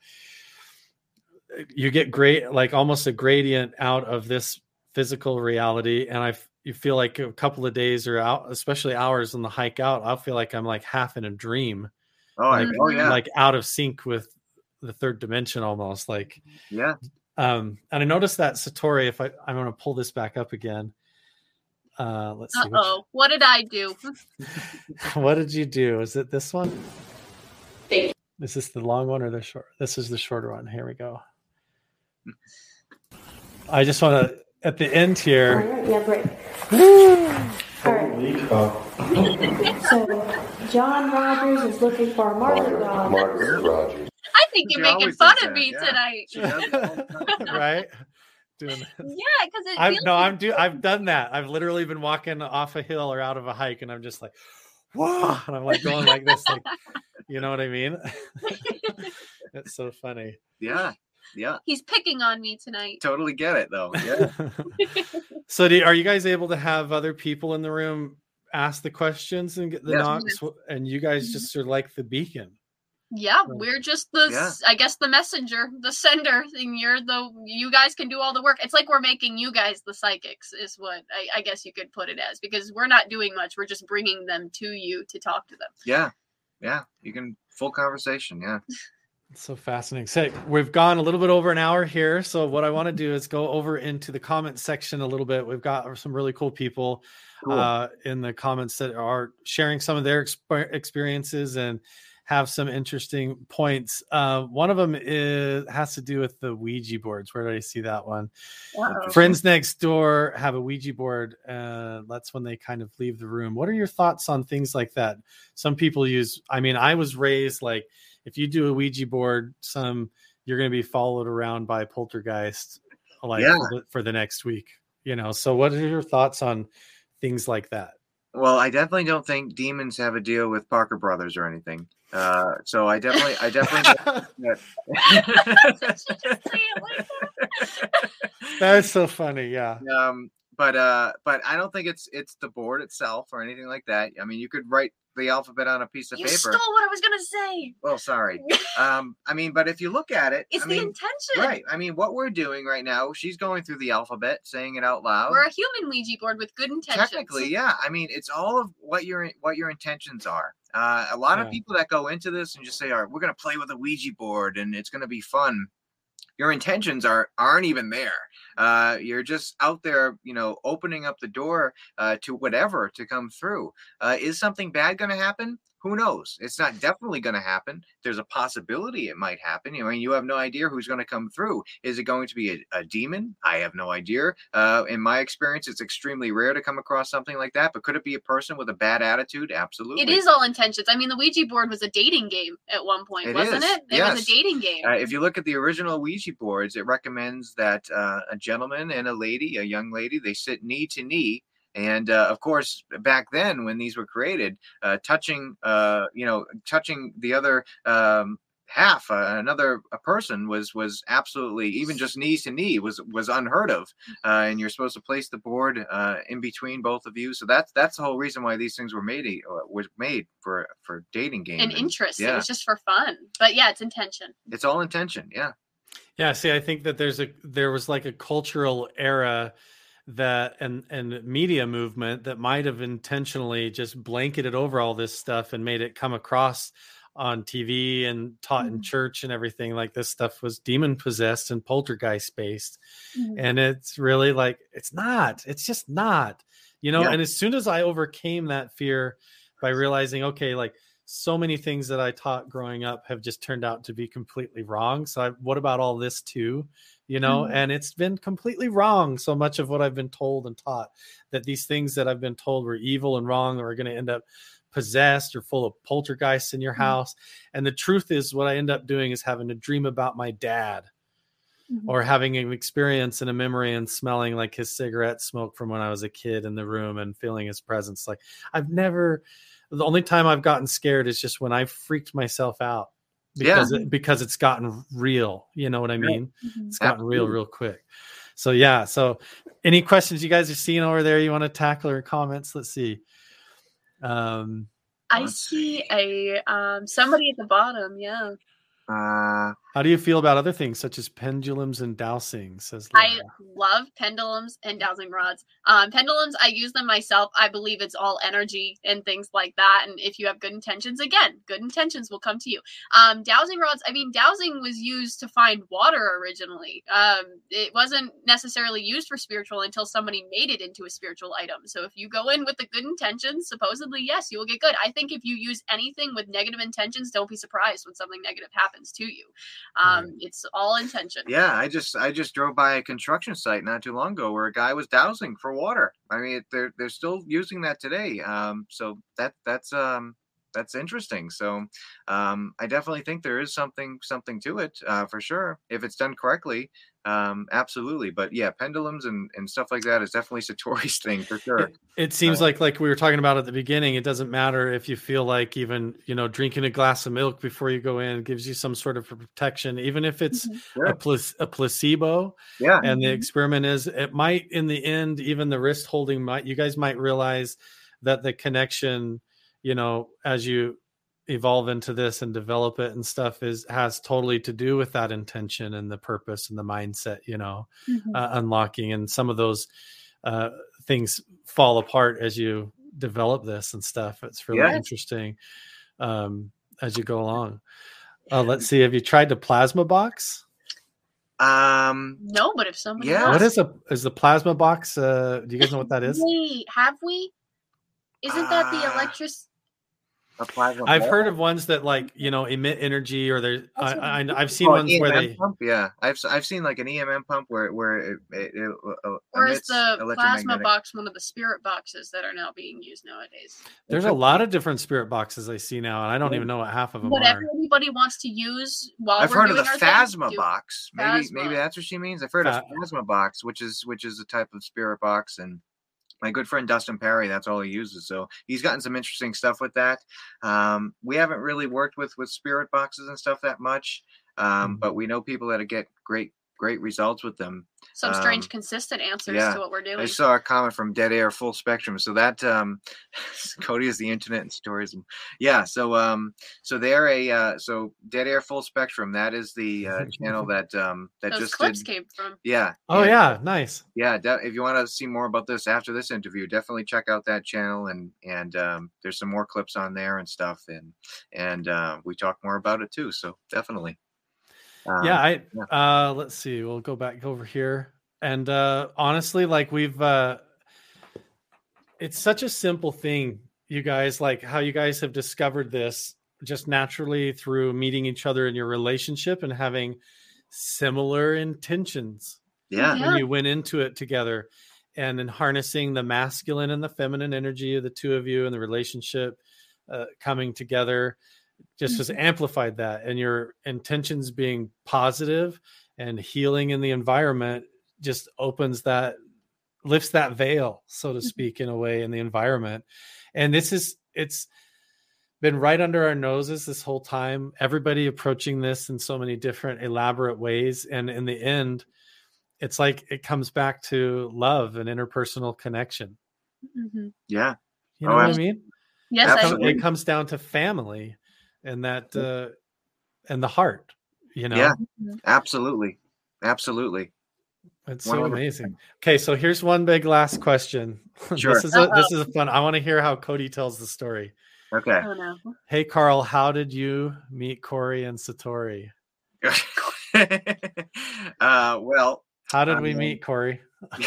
you get great like almost a gradient out of this physical reality and I you feel like a couple of days or out especially hours on the hike out i'll feel like i'm like half in a dream oh, like, oh yeah, like out of sync with the third dimension almost like yeah. um, and I noticed that Satori, if I, I'm going to pull this back up again. Uh, let's uh-oh what did i do what did you do? Is it this one? Thank Is this the long one or the short? This is the shorter one. Here we go. I just want to, at the end here. right, yeah, great. All right, Holy so John Rogers is looking for a Margaret dog. Margaret Rogers. i think you're making fun of that, me yeah. tonight She does it all the time. right? Doing yeah because it I'm feels no, like- I'm do I've done that. I've literally been walking off a hill or out of a hike, and I'm just like, whoa, and I'm like going like this, like, you know what I mean? It's so funny. Yeah, yeah. he's picking on me tonight Totally get it though. Yeah. so, do, are you guys able to have other people in the room ask the questions and get the Yes. knocks, and you guys mm-hmm. just are like the beacon? Yeah, So- we're just the Yeah. s I guess the messenger, the sender, and you're the you guys can do all the work. It's like we're making you guys the psychics, is what I, I guess you could put it as, because we're not doing much. We're just bringing them to you to talk to them. yeah, yeah. You can full conversation. Yeah. It's so fascinating. So we've gone a little bit over an hour here. So what I want to do is go over into the comment section a little bit. We've got some really cool people Cool. uh, in the comments that are sharing some of their exp- experiences and have some interesting points. Uh, one of them is has to do with the Ouija boards. Where did I see that one? Uh-oh. Friends next door have a Ouija board. Uh, that's when they kind of leave the room. What are your thoughts on things like that? Some people use. I mean, I was raised like if you do a Ouija board, some you're going to be followed around by poltergeist, like Yeah. for, the, for the next week. You know. So, what are your thoughts on things like that? Well, I definitely don't think demons have a deal with Parker Brothers or anything. Uh, so I definitely, I definitely. That's so funny. Yeah. um, but uh, but I don't think it's it's the board itself or anything like that. I mean, you could write the alphabet on a piece of You paper. stole what I was gonna say. Well, sorry. Um, I mean, but if you look at it, It's I the mean, intention. right. I mean, what we're doing right now, she's going through the alphabet, saying it out loud. We're a human Ouija board with good intentions. Technically, yeah. I mean, it's all of what your what your intentions are. Uh, a lot of people that go into this and just say, "All right, we're going to play with a Ouija board and it's going to be fun." Your intentions are aren't even there. Uh, you're just out there, you know, opening up the door uh, to whatever to come through. Uh, is something bad going to happen? Who knows? It's not definitely going to happen. There's a possibility it might happen. You I mean, you have no idea who's going to come through. Is it going to be a, a demon? I have no idea. Uh, in my experience, it's extremely rare to come across something like that. But could it be a person with a bad attitude? Absolutely. It is all intentions. I mean, the Ouija board was a dating game at one point, It wasn't is, it? It was a dating game. Uh, if you look at the original Ouija boards, it recommends that uh, a gentleman and a lady, a young lady, they sit knee to knee. And uh, of course, back then when these were created, uh, touching, uh, you know, touching the other um, half, uh, another a person was was absolutely even just knees to knee was was unheard of. Uh, and you're supposed to place the board uh, in between both of you. So that's that's the whole reason why these things were made. Uh, was made for for dating games and interest. yeah. It was just for fun. But yeah, it's intention. it's all intention. Yeah. Yeah, see, I think that there's a there was like a cultural era that and and media movement that might have intentionally just blanketed over all this stuff and made it come across on TV and taught in Mhm. church and everything like this stuff was demon possessed and poltergeist based Mhm. and it's really like it's not it's just not you know Yeah. and as soon as i overcame that fear by realizing okay like so many things that i taught growing up have just turned out to be completely wrong so I, what about all this too you know Mhm. and it's been completely wrong so much of what i've been told and taught that these things that i've been told were evil and wrong or are going to end up possessed or full of poltergeists in your Mhm. house and the truth is what i end up doing is having a dream about my dad Mhm. or having an experience and a memory and smelling like his cigarette smoke from when I was a kid in the room and feeling his presence. Like I've never, the only time I've gotten scared is just when I freaked myself out Yeah. because it, because it's gotten real. You know what I Yeah. mean? Mhm. It's gotten real Absolutely. real quick. So yeah. So any questions you guys are seeing over there you want to tackle or comments? Let's see. Um, I see a um somebody at the bottom. Yeah, Uh, how do you feel about other things such as pendulums and dowsing? Says I love pendulums and dowsing rods. Um, pendulums, I use them myself. I believe it's all energy and things like that. And if you have good intentions, again, good intentions will come to you. Um, dowsing rods, I mean, dowsing was used to find water originally. Um, it wasn't necessarily used for spiritual until somebody made it into a spiritual item. So if you go in with the good intentions, supposedly, yes, you will get good. I think if you use anything with negative intentions, don't be surprised when something negative happens to you. Um, It's all intention. yeah, I just I just drove by a construction site not too long ago where a guy was dowsing for water. I mean, they're they're still using that today. Um, so that that's um that's interesting. So um, I definitely think there is something something to it uh, for sure if it's done correctly. Um, absolutely, but yeah, pendulums and, and stuff like that is definitely Satori's thing for sure. It, it seems Uh, like like we were talking about at the beginning. It doesn't matter if you feel like even you know drinking a glass of milk before you go in gives you some sort of protection, even if it's Mhm. Sure. a, pla- a placebo. Yeah, And the Mhm. experiment is it might in the end even the wrist holding might you guys might realize that the connection you know as you evolve into this and develop it and stuff is has totally to do with that intention and the purpose and the mindset you know Mhm. uh, unlocking and some of those uh, things fall apart as you develop this and stuff it's really Yeah. interesting um, as you go along uh, let's see have you tried the plasma box um, No, but if somebody Yeah. what is a is the plasma box uh, do you guys know what that is Wait, have we? Isn't that the Ah. electric? A plasma i've ball? heard of ones that like you know emit energy or there's I, That's what I, I'm i've seen Oh, ones where they pump? Yeah, I've s- I've seen like an EMF pump where where it, it, it uh, Or is the plasma box one of the spirit boxes that are now being used nowadays? there's a lot of different spirit boxes i see now and i don't even know what half of them Whatever are anybody wants to use while I've we're heard of the our thing, box. Maybe Phasma. maybe that's what she means. I've heard of Pha- Phasma box, which is which is a type of spirit box, and my good friend Dustin Perry, that's all he uses. So he's gotten some interesting stuff with that. Um, we haven't really worked with with spirit boxes and stuff that much, um, Mhm. but we know people that get great great results with them. Some strange, Um, consistent answers yeah. to what we're doing. I saw a comment from Dead Air Full Spectrum. So that um, Cody is the internet and tourism. Yeah. So um, so they're a uh, so Dead Air Full Spectrum. That is the uh, channel that um that Those just clips did. came from. Yeah. Oh and- yeah, nice. yeah de- if you want to see more about this after this interview definitely check out that channel and and um, there's some more clips on there and stuff and and uh, we talk more about it too so definitely um, yeah i yeah. uh let's see we'll go back over here and uh honestly like we've uh it's such a simple thing you guys like how you guys have discovered this just naturally through meeting each other in your relationship and having similar intentions yeah Yeah. when you went into it together and in harnessing the masculine and the feminine energy of the two of you and the relationship uh, coming together just has amplified that and your intentions being positive and healing in the environment just opens that lifts that veil so to Mhm. speak in a way in the environment. And this is it's been right under our noses this whole time everybody approaching this in so many different elaborate ways and in the end it's like it comes back to love and interpersonal connection. Mhm. yeah. You know Oh, what i mean? Yes, it, I it comes down to family and that uh and the heart you know? Yeah. absolutely. Absolutely. It's so 100%. amazing. okay so here's one big last question. Sure. this is a, this is a fun i want to hear how cody tells the story. Okay. Oh no. hey carl how did you meet corey and satori? Uh well how did we meet corey?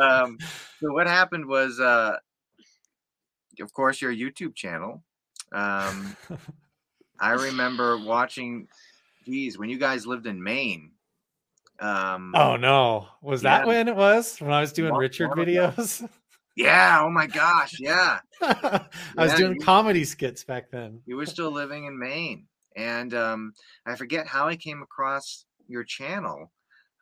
Um, so what happened was, uh, of course, your YouTube channel. Um, I remember watching. Geez, when you guys lived in Maine. Um, oh no was that when it was when i was doing richard videos yeah! Oh my gosh! Yeah, i was Yeah, doing you- comedy skits back then you were still living in Maine, and um, I forget how I came across your channel.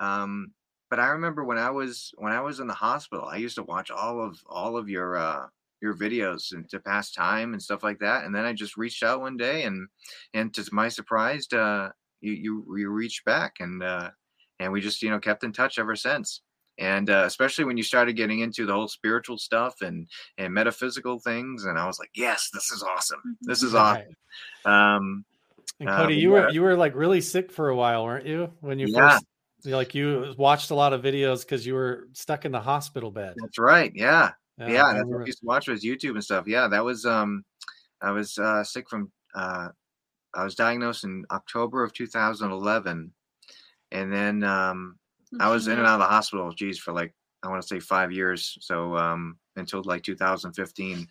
Um, but I remember when I was when I was in the hospital, I used to watch all of all of your uh, your videos and to pass time and stuff like that. And then I just reached out one day, and and to my surprise, uh, you you you reached back, and uh, and we just you know kept in touch ever since. And uh, especially when you started getting into the whole spiritual stuff and and metaphysical things, and I was like, yes, this is awesome. This is awesome. Right. Um, And Uh, Cody, but you were yeah. you were like really sick for a while, weren't you? When you Yeah. first you like you watched a lot of videos because you were stuck in the hospital bed. that's right. Yeah. Yeah, yeah, I that's what remember- I used to watch was YouTube and stuff. Yeah, that was um I was uh sick from uh I was diagnosed in October of 2011 and then um I was in and out of the hospital geez for like I want to say 5 years so um until like 2015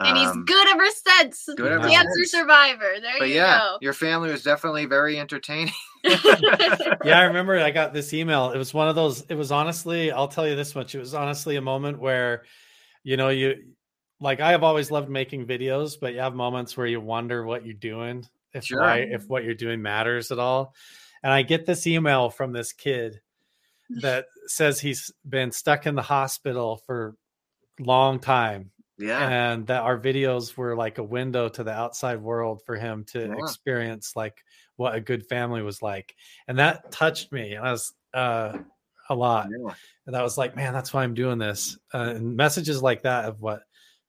and he's Um, good ever since. good ever Cancer since. survivor. There but you yeah your family was definitely very entertaining yeah, I remember I got this email. It was one of those, it was honestly, I'll tell you this much. It was honestly a moment where, you know, you like I have always loved making videos, but you have moments where you wonder what you're doing, if Sure. why, if what you're doing matters at all. And I get this email from this kid that says he's been stuck in the hospital for a long time yeah and that our videos were like a window to the outside world for him to Yeah. experience like what a good family was like and that touched me and i was uh a lot. Yeah. and i was like man that's why i'm doing this. Uh, and messages like that of what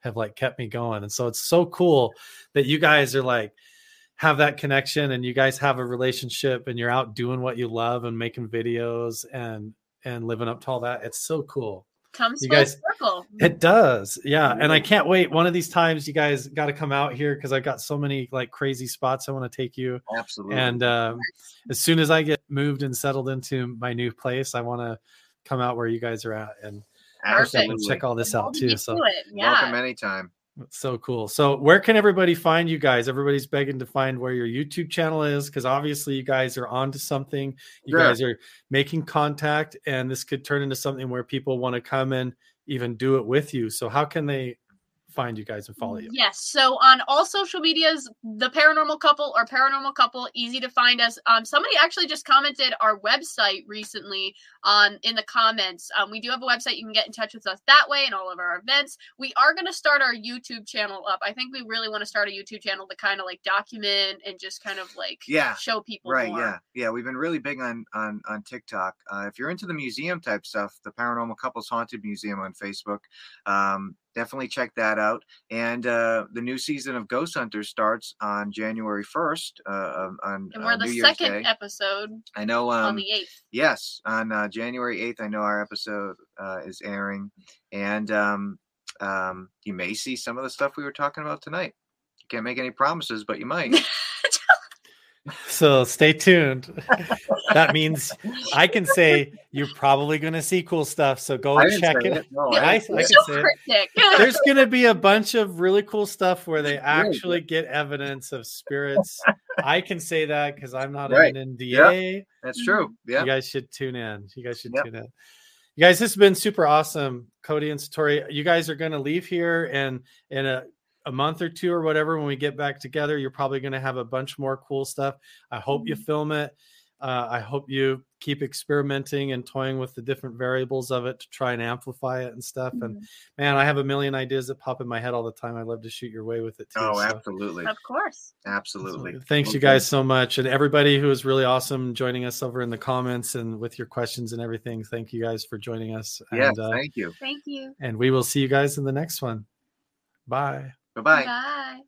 have like kept me going. And so it's so cool that you guys are like have that connection and you guys have a relationship and you're out doing what you love and making videos and and living up to all that. It's so cool Comes You full guys- circle. it does. Yeah. And I can't wait. One of these times you guys got to come out here because I've got so many like crazy spots I want to take you. absolutely And um, as soon as I get moved and settled into my new place, I want to come out where you guys are at and Perfect. absolutely check all this out too. me So to it. welcome anytime it's so cool. So where can everybody find you guys? Everybody's begging to find where your YouTube channel is because obviously you guys are onto something. You Sure. guys are making contact, and this could turn into something where people want to come and even do it with you. So how can they find you guys and follow you? Yes. So on all social medias, the paranormal couple or paranormal couple, easy to find us. Um, somebody actually just commented our website recently on in the comments. Um, we do have a website. You can get in touch with us that way and all of our events. We are going to start our YouTube channel up. I think we really want to start a YouTube channel to kind of like document and just kind of like Yeah, show people right more. yeah yeah we've been really big on on on tiktok uh, if you're into the museum type stuff the paranormal couples haunted museum on facebook um, definitely check that out and uh, the new season of ghost hunters starts on january 1st uh, on And we're New the Year's second Day. episode i know um, on the eighth. yes on uh, january 8th i know our episode uh, is airing and um, um, you may see some of the stuff we were talking about tonight you can't make any promises but you might So stay tuned. that means I can say you're probably going to see cool stuff. So go I check say it. No, I- didn't I can so say it. There's going to be a bunch of really cool stuff where they Really? actually get evidence of spirits. I can say that because I'm not Right. in an NDA. that's true yeah You guys should tune in. You guys should Yep. tune in. You guys, this has been super awesome. Cody and Satori, you guys are going to leave here and in a, uh, a month or two or whatever, when we get back together, you're probably going to have a bunch more cool stuff. I hope you film it. Uh, I hope you keep experimenting and toying with the different variables of it to try and amplify it and stuff. And man, I have a million ideas that pop in my head all the time. I love to shoot your way with it too. oh so- absolutely of course. absolutely Thanks, you guys, so much, and everybody who was really awesome joining us over in the comments and with your questions and everything. Thank you guys for joining us. yes And, uh, thank you Thank you. and we will see you guys in the next one. Bye. Bye-bye Bye.